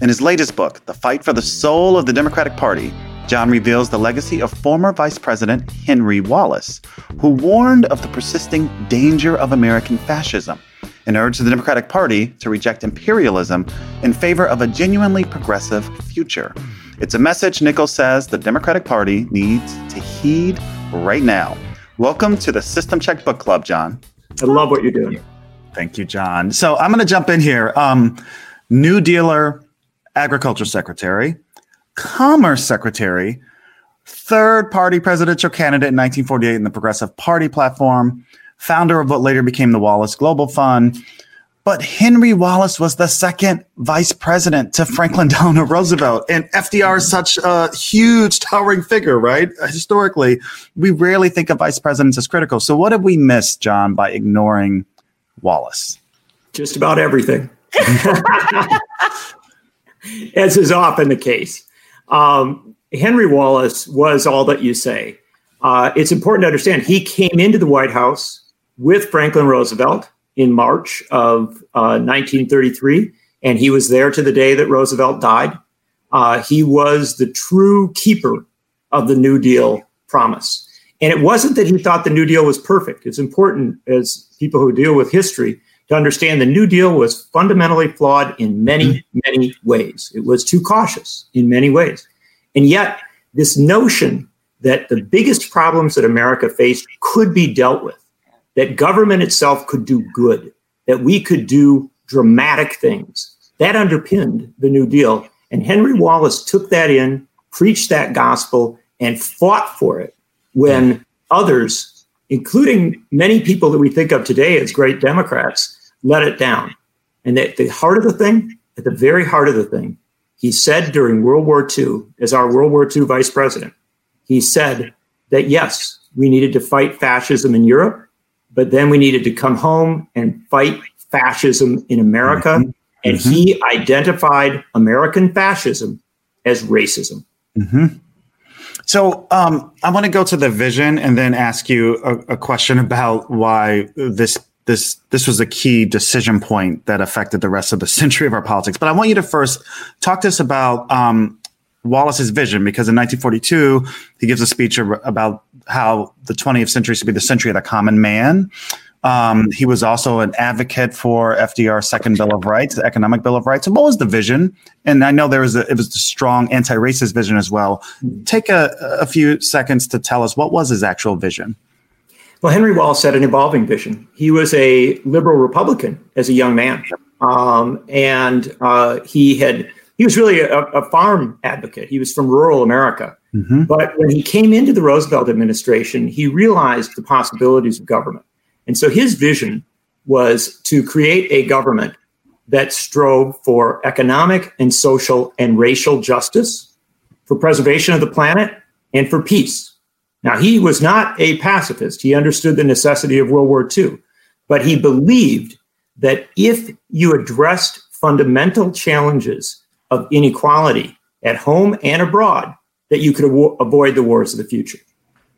S1: In his latest book, The Fight for the Soul of the Democratic Party, John reveals the legacy of former Vice President Henry Wallace, who warned of the persisting danger of American fascism and urged the Democratic Party to reject imperialism in favor of a genuinely progressive future. It's a message Nichols says the Democratic Party needs to heed right now. Welcome to the System Check Book Club, John.
S6: I love what you're doing.
S1: Thank you, John. So I'm going to jump in here. Um, New Dealer, Agriculture Secretary, Commerce Secretary, third party presidential candidate in 1948 in the Progressive Party platform, founder of what later became the Wallace Global Fund. But Henry Wallace was the second vice president to Franklin Delano Roosevelt. And FDR is such a huge, towering figure, right? Historically, we rarely think of vice presidents as critical. So, what did we miss, John, by ignoring Wallace?
S6: Just about everything, as is often the case. Um, Henry Wallace was all that you say. Uh, it's important to understand he came into the White House with Franklin Roosevelt in March of uh, 1933, and he was there to the day that Roosevelt died. Uh, he was the true keeper of the New Deal promise. And it wasn't that he thought the New Deal was perfect. It's important as people who deal with history to understand the New Deal was fundamentally flawed in many, many ways. It was too cautious in many ways. And yet, this notion that the biggest problems that America faced could be dealt with that government itself could do good, that we could do dramatic things. That underpinned the New Deal. And Henry Wallace took that in, preached that gospel, and fought for it when others, including many people that we think of today as great Democrats, let it down. And at the heart of the thing, at the very heart of the thing, he said during World War II, as our World War II vice president, he said that yes, we needed to fight fascism in Europe but then we needed to come home and fight fascism in America. Mm-hmm. And mm-hmm. he identified American fascism as racism.
S1: Mm-hmm. So um, I want to go to the vision and then ask you a, a, question about why this this this was a key decision point that affected the rest of the century of our politics. But I want you to first talk to us about um, Wallace's vision because in 1942 he gives a speech about how the 20th century should be the century of the common man. Um, he was also an advocate for FDR's second Bill of Rights, the Economic Bill of Rights. And what was the vision? And I know there was a, it was a strong anti-racist vision as well. Take a, a few seconds to tell us what was his actual vision.
S6: Well, Henry Wallace had an evolving vision. He was a liberal Republican as a young man, um, and uh, he had he was really a, a farm advocate. He was from rural America. Mm-hmm. But when he came into the Roosevelt administration, he realized the possibilities of government. And so his vision was to create a government that strove for economic and social and racial justice, for preservation of the planet, and for peace. Now, he was not a pacifist. He understood the necessity of World War II, but he believed that if you addressed fundamental challenges of inequality at home and abroad that you could avo- avoid the wars of the future.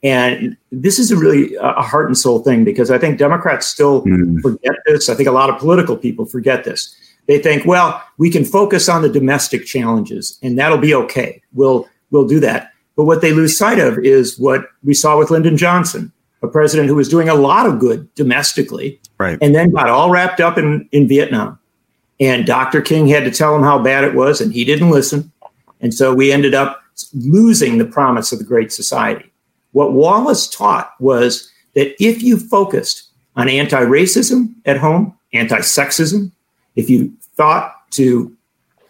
S6: And this is a really a heart and soul thing because I think Democrats still mm. forget this. I think a lot of political people forget this. They think, well, we can focus on the domestic challenges and that'll be okay. We'll we'll do that. But what they lose sight of is what we saw with Lyndon Johnson, a president who was doing a lot of good domestically,
S1: right.
S6: and then got all wrapped up in, in Vietnam. And Dr. King had to tell him how bad it was, and he didn't listen. And so we ended up losing the promise of the Great Society. What Wallace taught was that if you focused on anti racism at home, anti sexism, if you thought to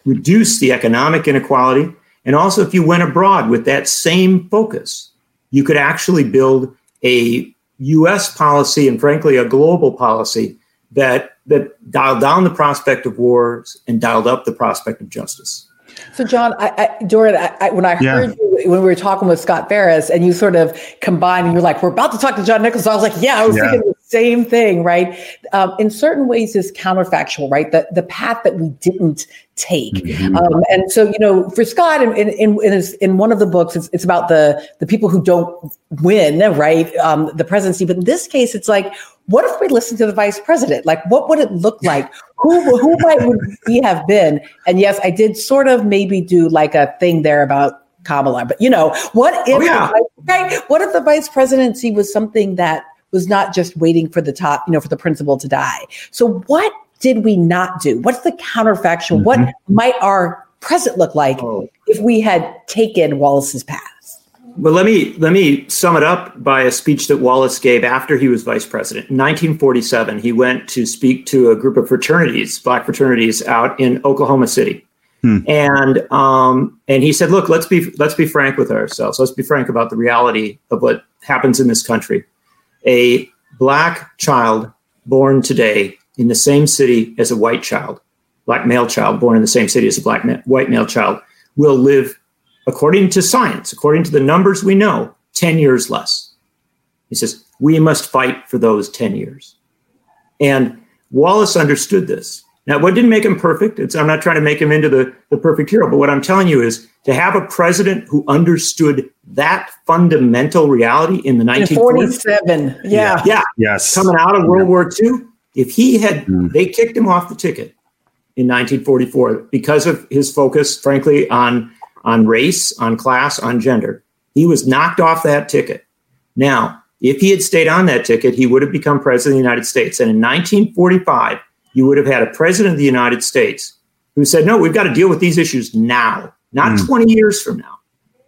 S6: reduce the economic inequality, and also if you went abroad with that same focus, you could actually build a US policy and frankly a global policy that that dialed down the prospect of wars and dialed up the prospect of justice.
S2: So, John, I, I, Dorian, I, when I heard yeah. you when we were talking with Scott Farris, and you sort of combined, and you're like, "We're about to talk to John Nichols." I was like, "Yeah, I was yeah. thinking same thing." Right? Um, in certain ways, is counterfactual, right? The the path that we didn't take, mm-hmm. um, and so you know, for Scott, in in in, in, his, in one of the books, it's, it's about the the people who don't win, right? Um, the presidency, but in this case, it's like what if we listened to the vice president? Like, what would it look like? Who who might would he have been? And yes, I did sort of maybe do like a thing there about Kamala, but you know, what if oh, yeah. right? What if the vice presidency was something that was not just waiting for the top, you know, for the principal to die? So what did we not do? What's the counterfactual? Mm-hmm. What might our present look like oh. if we had taken Wallace's path?
S6: Well, let me let me sum it up by a speech that Wallace gave after he was vice president. In 1947, he went to speak to a group of fraternities, black fraternities, out in Oklahoma City, hmm. and um, and he said, "Look, let's be let's be frank with ourselves. Let's be frank about the reality of what happens in this country. A black child born today in the same city as a white child, black male child born in the same city as a black ma- white male child, will live." according to science, according to the numbers we know, 10 years less. He says, we must fight for those 10 years. And Wallace understood this. Now, what didn't make him perfect? It's, I'm not trying to make him into the, the perfect hero, but what I'm telling you is to have a president who understood that fundamental reality in the
S2: 1947. Yeah.
S6: Yeah.
S1: Yes.
S6: Coming out of World yeah. War II, if he had, mm. they kicked him off the ticket in 1944 because of his focus, frankly, on on race, on class, on gender. He was knocked off that ticket. Now, if he had stayed on that ticket, he would have become president of the United States. And in 1945, you would have had a president of the United States who said, no, we've got to deal with these issues now, not mm. 20 years from now.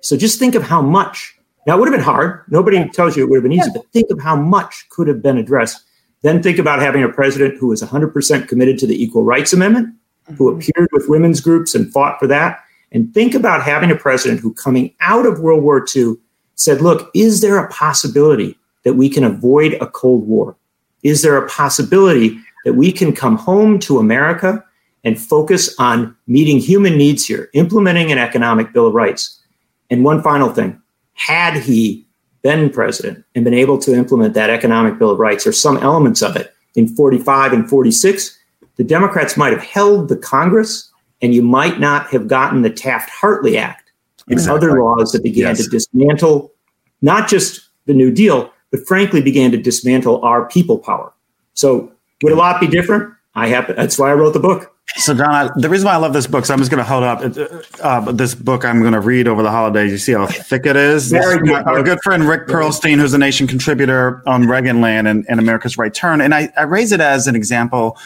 S6: So just think of how much. Now, it would have been hard. Nobody tells you it would have been easy, but think of how much could have been addressed. Then think about having a president who was 100% committed to the Equal Rights Amendment, who mm-hmm. appeared with women's groups and fought for that, and think about having a president who, coming out of World War II, said, Look, is there a possibility that we can avoid a Cold War? Is there a possibility that we can come home to America and focus on meeting human needs here, implementing an economic Bill of Rights? And one final thing had he been president and been able to implement that economic Bill of Rights or some elements of it in 45 and 46, the Democrats might have held the Congress and you might not have gotten the Taft Hartley Act and exactly. other laws that began yes. to dismantle not just the New Deal, but frankly began to dismantle our people power. So would a lot be different? I have. That's why I wrote the book.
S1: So, John, I, the reason why I love this book, so I'm just going to hold up uh, this book I'm going to read over the holidays. You see how thick it is? Very good. Our good friend Rick Perlstein, who's a nation contributor on Reaganland and, and America's Right Turn. And I, I raise it as an example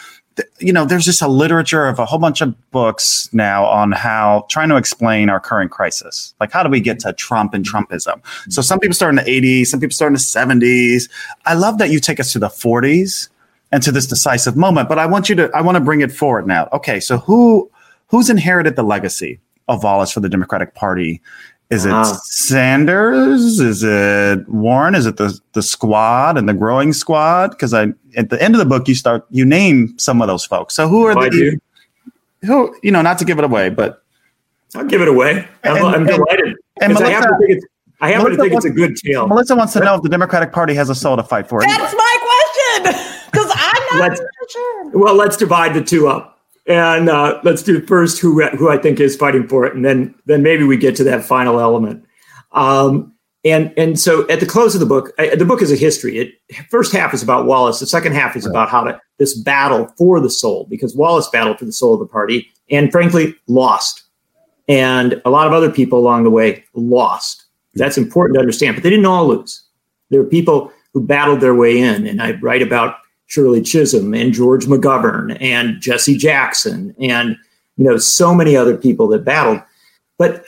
S1: you know, there's just a literature of a whole bunch of books now on how trying to explain our current crisis. Like, how do we get to Trump and Trumpism? So, some people start in the 80s, some people start in the 70s. I love that you take us to the 40s and to this decisive moment, but I want you to, I want to bring it forward now. Okay, so who, who's inherited the legacy of Wallace for the Democratic Party is it uh, Sanders? Is it Warren? Is it the the squad and the growing squad? Because I at the end of the book you start you name some of those folks. So who are oh, the who you know not to give it away, but
S6: I'll give it away. I'm, and, I'm delighted. And, Melissa, I happen to think it's I happen Melissa to think it's a good tale.
S1: Melissa wants to know if the Democratic Party has a soul to fight for.
S2: That's my question because I'm not sure.
S6: Well, let's divide the two up and uh, let's do first who who I think is fighting for it, and then then maybe we get to that final element. Um, and and so at the close of the book, I, the book is a history. It first half is about Wallace. The second half is right. about how to this battle for the soul, because Wallace battled for the soul of the party, and frankly lost, and a lot of other people along the way lost. That's important to understand, but they didn't all lose. There were people who battled their way in, and I write about Shirley Chisholm and George McGovern and Jesse Jackson and you know so many other people that battled. But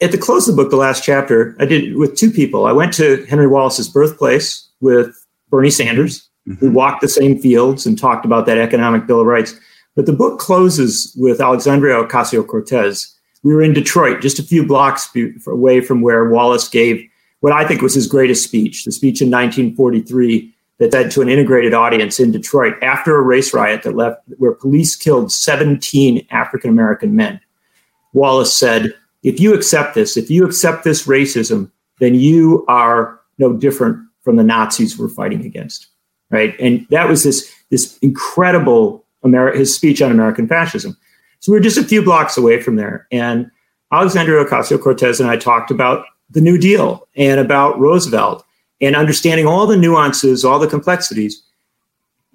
S6: at the close of the book, the last chapter, I did with two people. I went to Henry Wallace's birthplace with Bernie Sanders. Mm-hmm. We walked the same fields and talked about that economic Bill of Rights. But the book closes with Alexandria Ocasio Cortez. We were in Detroit, just a few blocks away from where Wallace gave what I think was his greatest speech, the speech in 1943 that led to an integrated audience in Detroit after a race riot that left where police killed 17 African American men. Wallace said, if you accept this, if you accept this racism, then you are no different from the Nazis we're fighting against. Right. And that was this, this incredible Ameri- his speech on American fascism. So we are just a few blocks away from there. And Alexandria Ocasio Cortez and I talked about the New Deal and about Roosevelt and understanding all the nuances, all the complexities.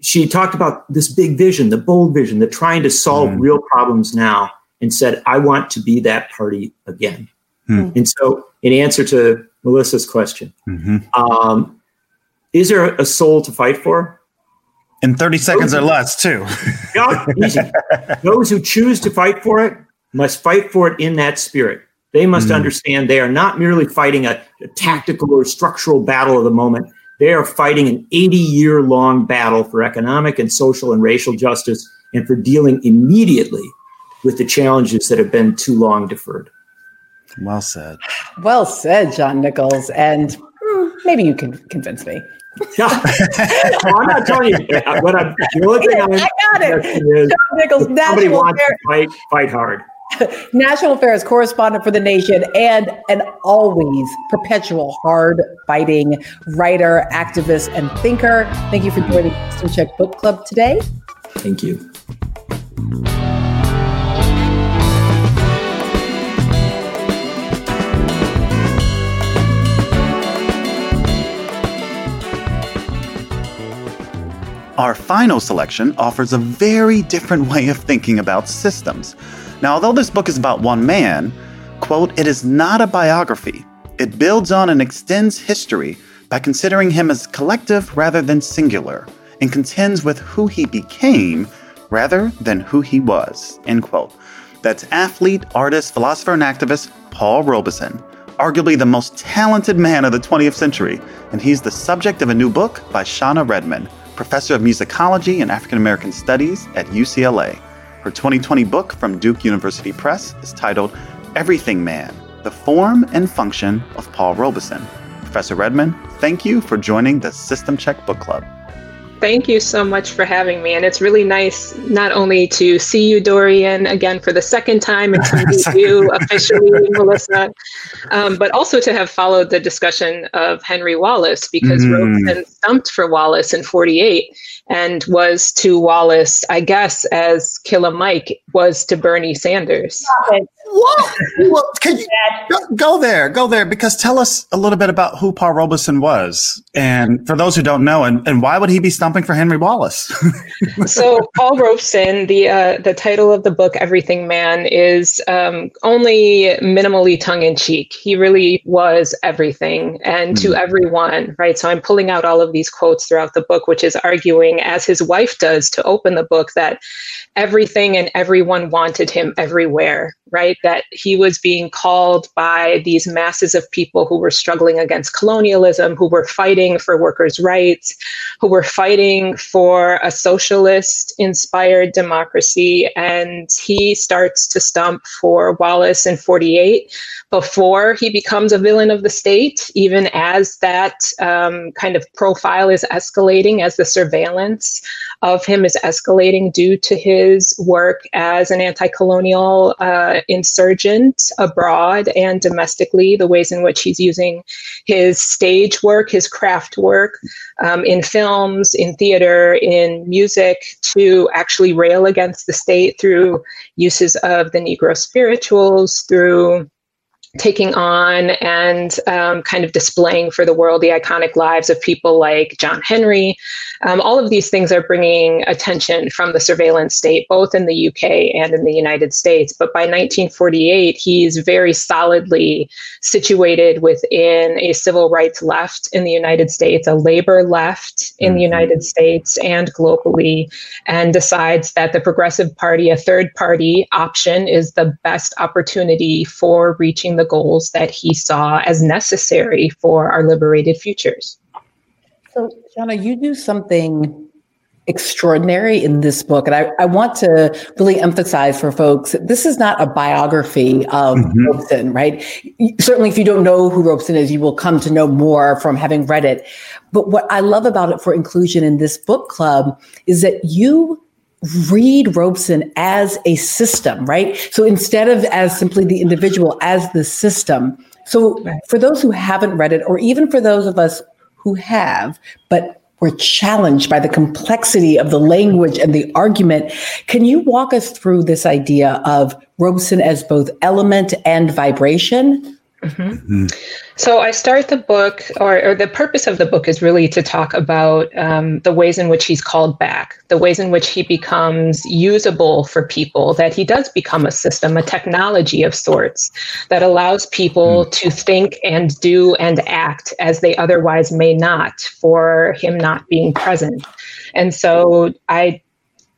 S6: She talked about this big vision, the bold vision, the trying to solve mm. real problems now, and said, I want to be that party again. Mm. And so, in answer to Melissa's question, mm-hmm. um, is there a soul to fight for?
S1: In 30 seconds Those or less, too.
S6: yeah, easy. Those who choose to fight for it must fight for it in that spirit. They must mm. understand they are not merely fighting a, a, tactical or structural battle of the moment. They are fighting an 80 year long battle for economic and social and racial justice and for dealing immediately with the challenges that have been too long deferred.
S1: Well said.
S2: Well said, John Nichols. And maybe you can convince me.
S6: Yeah. I'm not telling you what I'm. The only thing I'm I got it. John Nichols, somebody wants to fight, fight hard.
S2: National Affairs correspondent for The Nation and an always perpetual hard fighting writer, activist, and thinker. Thank you for joining System Check Book Club today.
S6: Thank you.
S1: Our final selection offers a very different way of thinking about systems. Now, although this book is about one man, quote, it is not a biography. It builds on and extends history by considering him as collective rather than singular, and contends with who he became rather than who he was, end quote. That's athlete, artist, philosopher, and activist Paul Robeson, arguably the most talented man of the 20th century, and he's the subject of a new book by Shana Redmond, professor of musicology and African American studies at UCLA. Her 2020 book from Duke University Press is titled Everything Man The Form and Function of Paul Robeson. Professor Redmond, thank you for joining the System Check Book Club.
S7: Thank you so much for having me. And it's really nice not only to see you, Dorian, again for the second time and to meet you officially, Melissa, um, but also to have followed the discussion of Henry Wallace because mm. Robeson stumped for Wallace in 48 and was to Wallace, I guess, as Killer Mike was to Bernie Sanders.
S1: Whoa! well, can you go, go, there? Go there because tell us a little bit about who Paul Robeson was, and for those who don't know, and, and why would he be stumping for Henry Wallace?
S7: so Paul Robeson, the uh, the title of the book, Everything Man, is um, only minimally tongue in cheek. He really was everything and to hmm. everyone, right? So I'm pulling out all of these quotes throughout the book, which is arguing, as his wife does, to open the book that everything and everyone wanted him everywhere, right? That he was being called by these masses of people who were struggling against colonialism, who were fighting for workers' rights, who were fighting for a socialist inspired democracy. And he starts to stump for Wallace in 48 before he becomes a villain of the state, even as that um, kind of profile is escalating, as the surveillance of him is escalating due to his work as an anti colonial uh, insurgent abroad and domestically, the ways in which he's using his stage work, his craft work um, in films, in theater, in music to actually rail against the state through uses of the Negro spirituals, through taking on and um, kind of displaying for the world the iconic lives of people like John Henry, Um, all of these things are bringing attention from the surveillance state, both in the UK and in the United States. But by 1948, he's very solidly situated within a civil rights left in the United States, a labor left in the mm-hmm. United States and globally, and decides that the Progressive Party, a third party option, is the best opportunity for reaching the goals that he saw as necessary for our liberated futures.
S2: So, Shana, you do something extraordinary in this book. And I, I want to really emphasize for folks this is not a biography of mm-hmm. Robeson, right? Certainly, if you don't know who Robeson is, you will come to know more from having read it. But what I love about it for inclusion in this book club is that you read Robeson as a system, right? So instead of as simply the individual, as the system. So for those who haven't read it, or even for those of us who have, but were challenged by the complexity of the language and the argument, can you walk us through this idea of Robeson as both element and vibration?
S7: Mm-hmm. Mm-hmm. So I start the book, or, or, the purpose of the book is really to talk about um, the ways in which he's called back, the ways in which he becomes usable for people, that he does become a system, a technology of sorts that allows people mm. to think and do and act as they otherwise may not for him not being present. And so I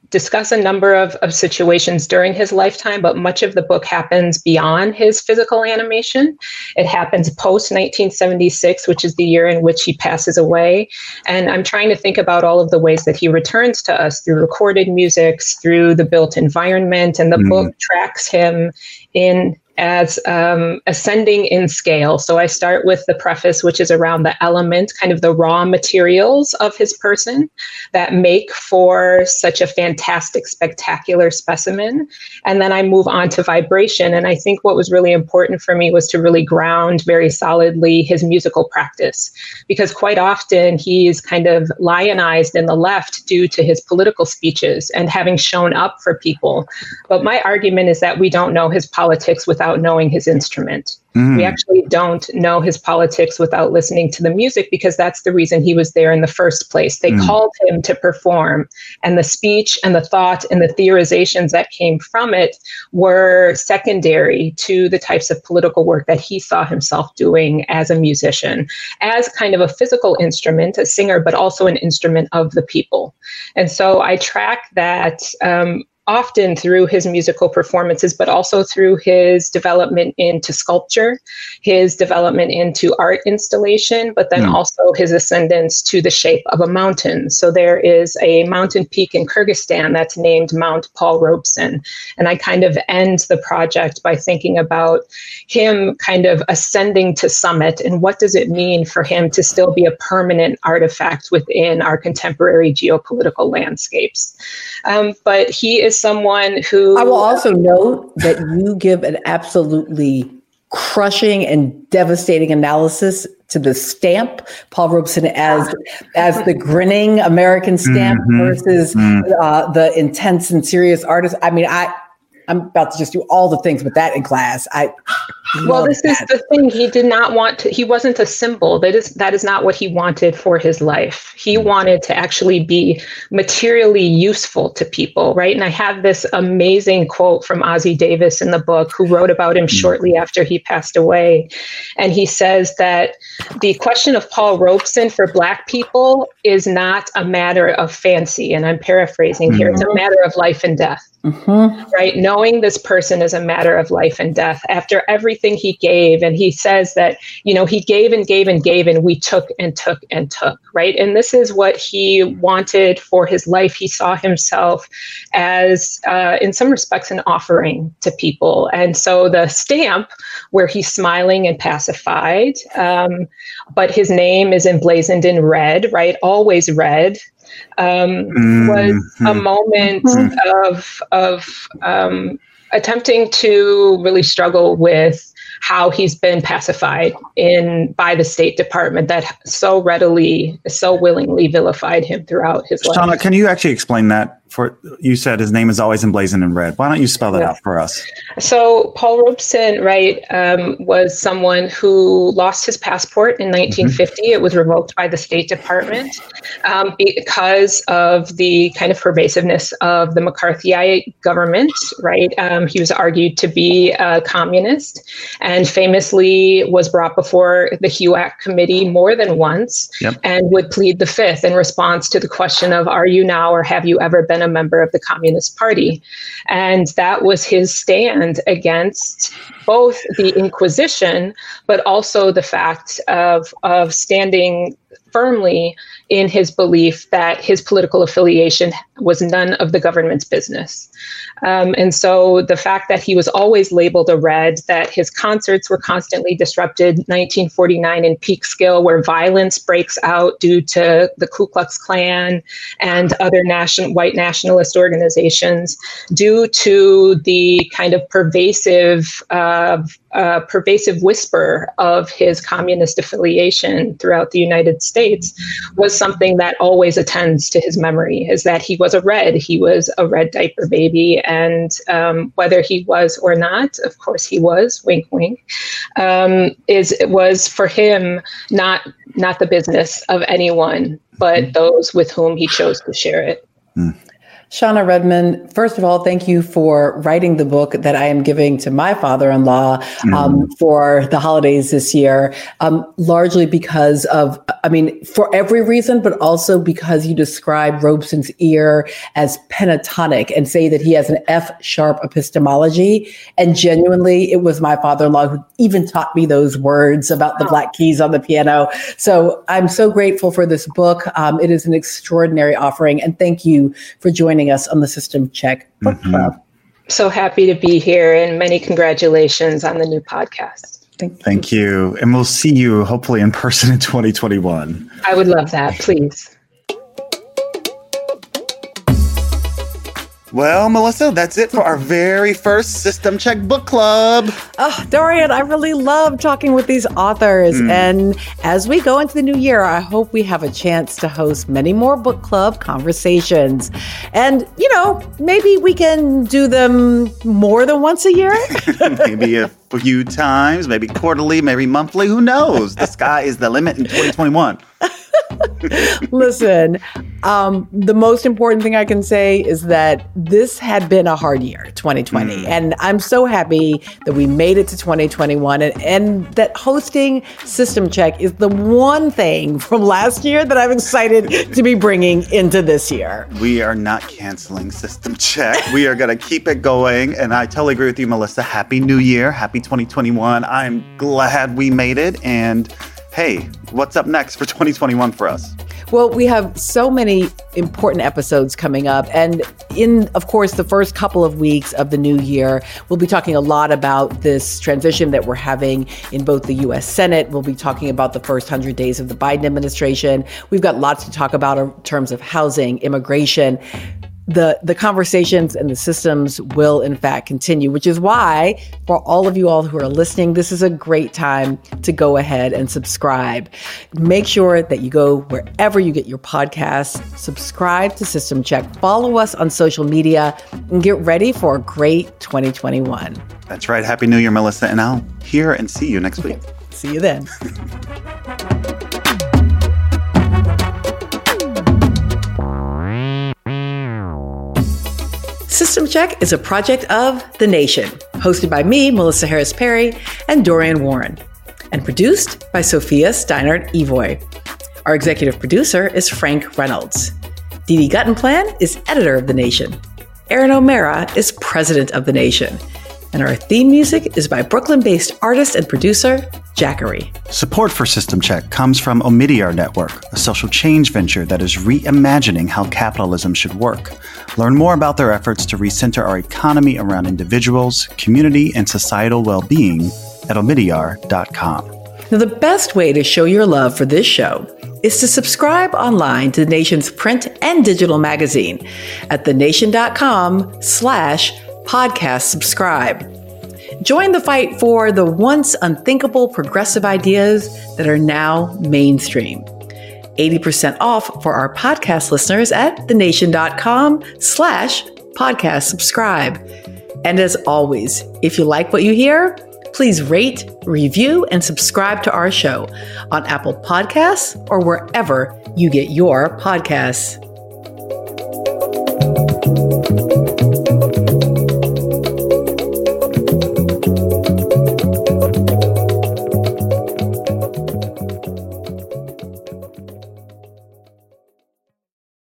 S7: discuss a number of, of situations during his lifetime, but much of the book happens beyond his physical animation. It happens post 1976, which is the year in which he passes away. And I'm trying to think about all of the ways that he returns to us through recorded musics, through the built environment, and the mm. book tracks him in as um, ascending in scale. So I start with the preface, which is around the element, kind of the raw materials of his person that make for such a fantastic, spectacular specimen. And then I move on to vibration. And I think what was really important for me was to really ground very solidly his musical practice, because quite often he's kind of lionized in the left due to his political speeches and having shown up for people. But my argument is that we don't know his politics without without knowing his instrument. Mm. We actually don't know his politics without listening to the music because that's the reason he was there in the first place. They mm. called him to perform, and the speech and the thought and the theorizations that came from it were secondary to the types of political work that he saw himself doing as a musician, as kind of a physical instrument, a singer, but also an instrument of the people. And so I track that. Um, often through his musical performances, but also through his development into sculpture, his development into art installation, but then mm. also his ascendance to the shape of a mountain. So there is a mountain peak in Kyrgyzstan that's named Mount Paul Robeson. And I kind of end the project by thinking about him kind of ascending to summit and what does it mean for him to still be a permanent artifact within our contemporary geopolitical landscapes. Um, but he is someone who.
S2: I will also note that you give an absolutely crushing and devastating analysis to the stamp paul robeson as as the grinning american stamp mm-hmm. versus mm-hmm. uh, the intense and serious artist i mean i I'm about to just do all the things with that in class. I
S7: well, this that. is the thing. He did not want to. He wasn't a symbol. That is that is not what he wanted for his life. He mm-hmm. wanted to actually be materially useful to people, right? And I have this amazing quote from Ossie Davis in the book, who wrote about him mm-hmm. shortly after he passed away, and he says that the question of Paul Robeson for Black people is not a matter of fancy, and I'm paraphrasing mm-hmm. here. It's a matter of life and death. Mm-hmm. Right. Knowing this person is a matter of life and death after everything he gave. And he says that, you know, he gave and gave and gave, and we took and took and took. Right. And this is what he wanted for his life. He saw himself as, uh, in some respects, an offering to people. And so the stamp where he's smiling and pacified, um, but his name is emblazoned in red, right? Always red um, mm-hmm. was a moment mm-hmm. of of um, attempting to really struggle with how he's been pacified in by the State Department that so readily, so willingly vilified him throughout his life.
S1: Shana, can you actually explain that for you said his name is always emblazoned in red. Why don't you spell that yeah. out for us?
S7: So Paul Robeson, right, um, was someone who lost his passport in 1950. Mm-hmm. It was revoked by the State Department um, because of the kind of pervasiveness of the McCarthyite government. Right, um, he was argued to be a communist, and famously was brought before the HUAC committee more than once, yep. and would plead the fifth in response to the question of "Are you now or have you ever been a member of the Communist Party?" And that was his stand against both the Inquisition, but also the fact of of standing firmly in his belief that his political affiliation was none of the government's business. Um, and so the fact that he was always labeled a red, that his concerts were constantly disrupted, 1949 in Peekskill, where violence breaks out due to the Ku Klux Klan and other white nationalist organizations, due to the kind of pervasive uh, uh, pervasive whisper of his communist affiliation throughout the United States was something that always attends to his memory is that he was a red, he was a red diaper baby. And um, whether he was or not, of course he was, wink, wink, um, is, was for him not, not the business of anyone but mm. those with whom he chose to share it.
S2: Mm. Shana Redmond, first of all, thank you for writing the book that I am giving to my father in law um, mm. for the holidays this year, um, largely because of, I mean, for every reason, but also because you describe Robeson's ear as pentatonic and say that he has an F sharp epistemology. And genuinely, it was my father in law who even taught me those words about the black keys on the piano. So I'm so grateful for this book. Um, it is an extraordinary offering. And thank you for joining joining us on the System Check Book mm-hmm. Club.
S7: So happy to be here and many congratulations on the new podcast.
S1: Thank you. Thank you. And we'll see you hopefully in person in 2021.
S7: I would love that, please.
S1: Well, Melissa, that's it for our very first System Check Book Club.
S2: Oh, Dorian, I really love talking with these authors. Mm. And as we go into the new year, I hope we have a chance to host many more book club conversations. And, you know, maybe we can do them more than once a year.
S1: maybe a few times, maybe quarterly, maybe monthly. Who knows? The sky is the limit in 2021.
S2: Listen, um, the most important thing I can say is that this had been a hard year, 2020. Mm. And I'm so happy that we made it to 2021 and, and that hosting System Check is the one thing from last year that I'm excited to be bringing into this year.
S1: We are not canceling System Check. We are going to keep it going. And I totally agree with you, Melissa. Happy New Year. Happy 2021. I'm glad we made it. And hey, what's up next for 2021 for us?
S2: Well, we have so many important episodes coming up. And in, of course, the first couple of weeks of the new year, we'll be talking a lot about this transition that we're having in both the U.S. Senate. We'll be talking about the first 100 days of the Biden administration. We've got lots to talk about in terms of housing, immigration the the conversations and the systems will in fact continue which is why for all of you all who are listening this is a great time to go ahead and subscribe. Make sure that you go wherever you get your podcasts. Subscribe to system check. Follow us on social media and get ready for a great 2021
S1: that's right. Happy new year melissa and i'll hear and see you next week.
S2: See you then System Check is a project of The Nation, hosted by me, Melissa Harris Perry, and Dorian Warren, and produced by Sophia Steinert Evoy. Our executive producer is Frank Reynolds. D.D. Guttenplan is editor of The Nation. Erin O'Mara is president of The Nation. And our theme music is by Brooklyn based artist and producer Jackery.
S1: Support for System Check comes from Omidyar Network, a social change venture that is reimagining how capitalism should work. Learn more about their efforts to recenter our economy around individuals, community, and societal well being at omidyar.com.
S2: Now, the best way to show your love for this show is to subscribe online to the nation's print and digital magazine at thenation.com slash podcast subscribe. Join the fight for the once unthinkable progressive ideas that are now mainstream. 80% off for our podcast listeners at thenation.com slash podcast subscribe. And as always, if you like what you hear, please rate, review, and subscribe to our show on Apple Podcasts or wherever you get your podcasts.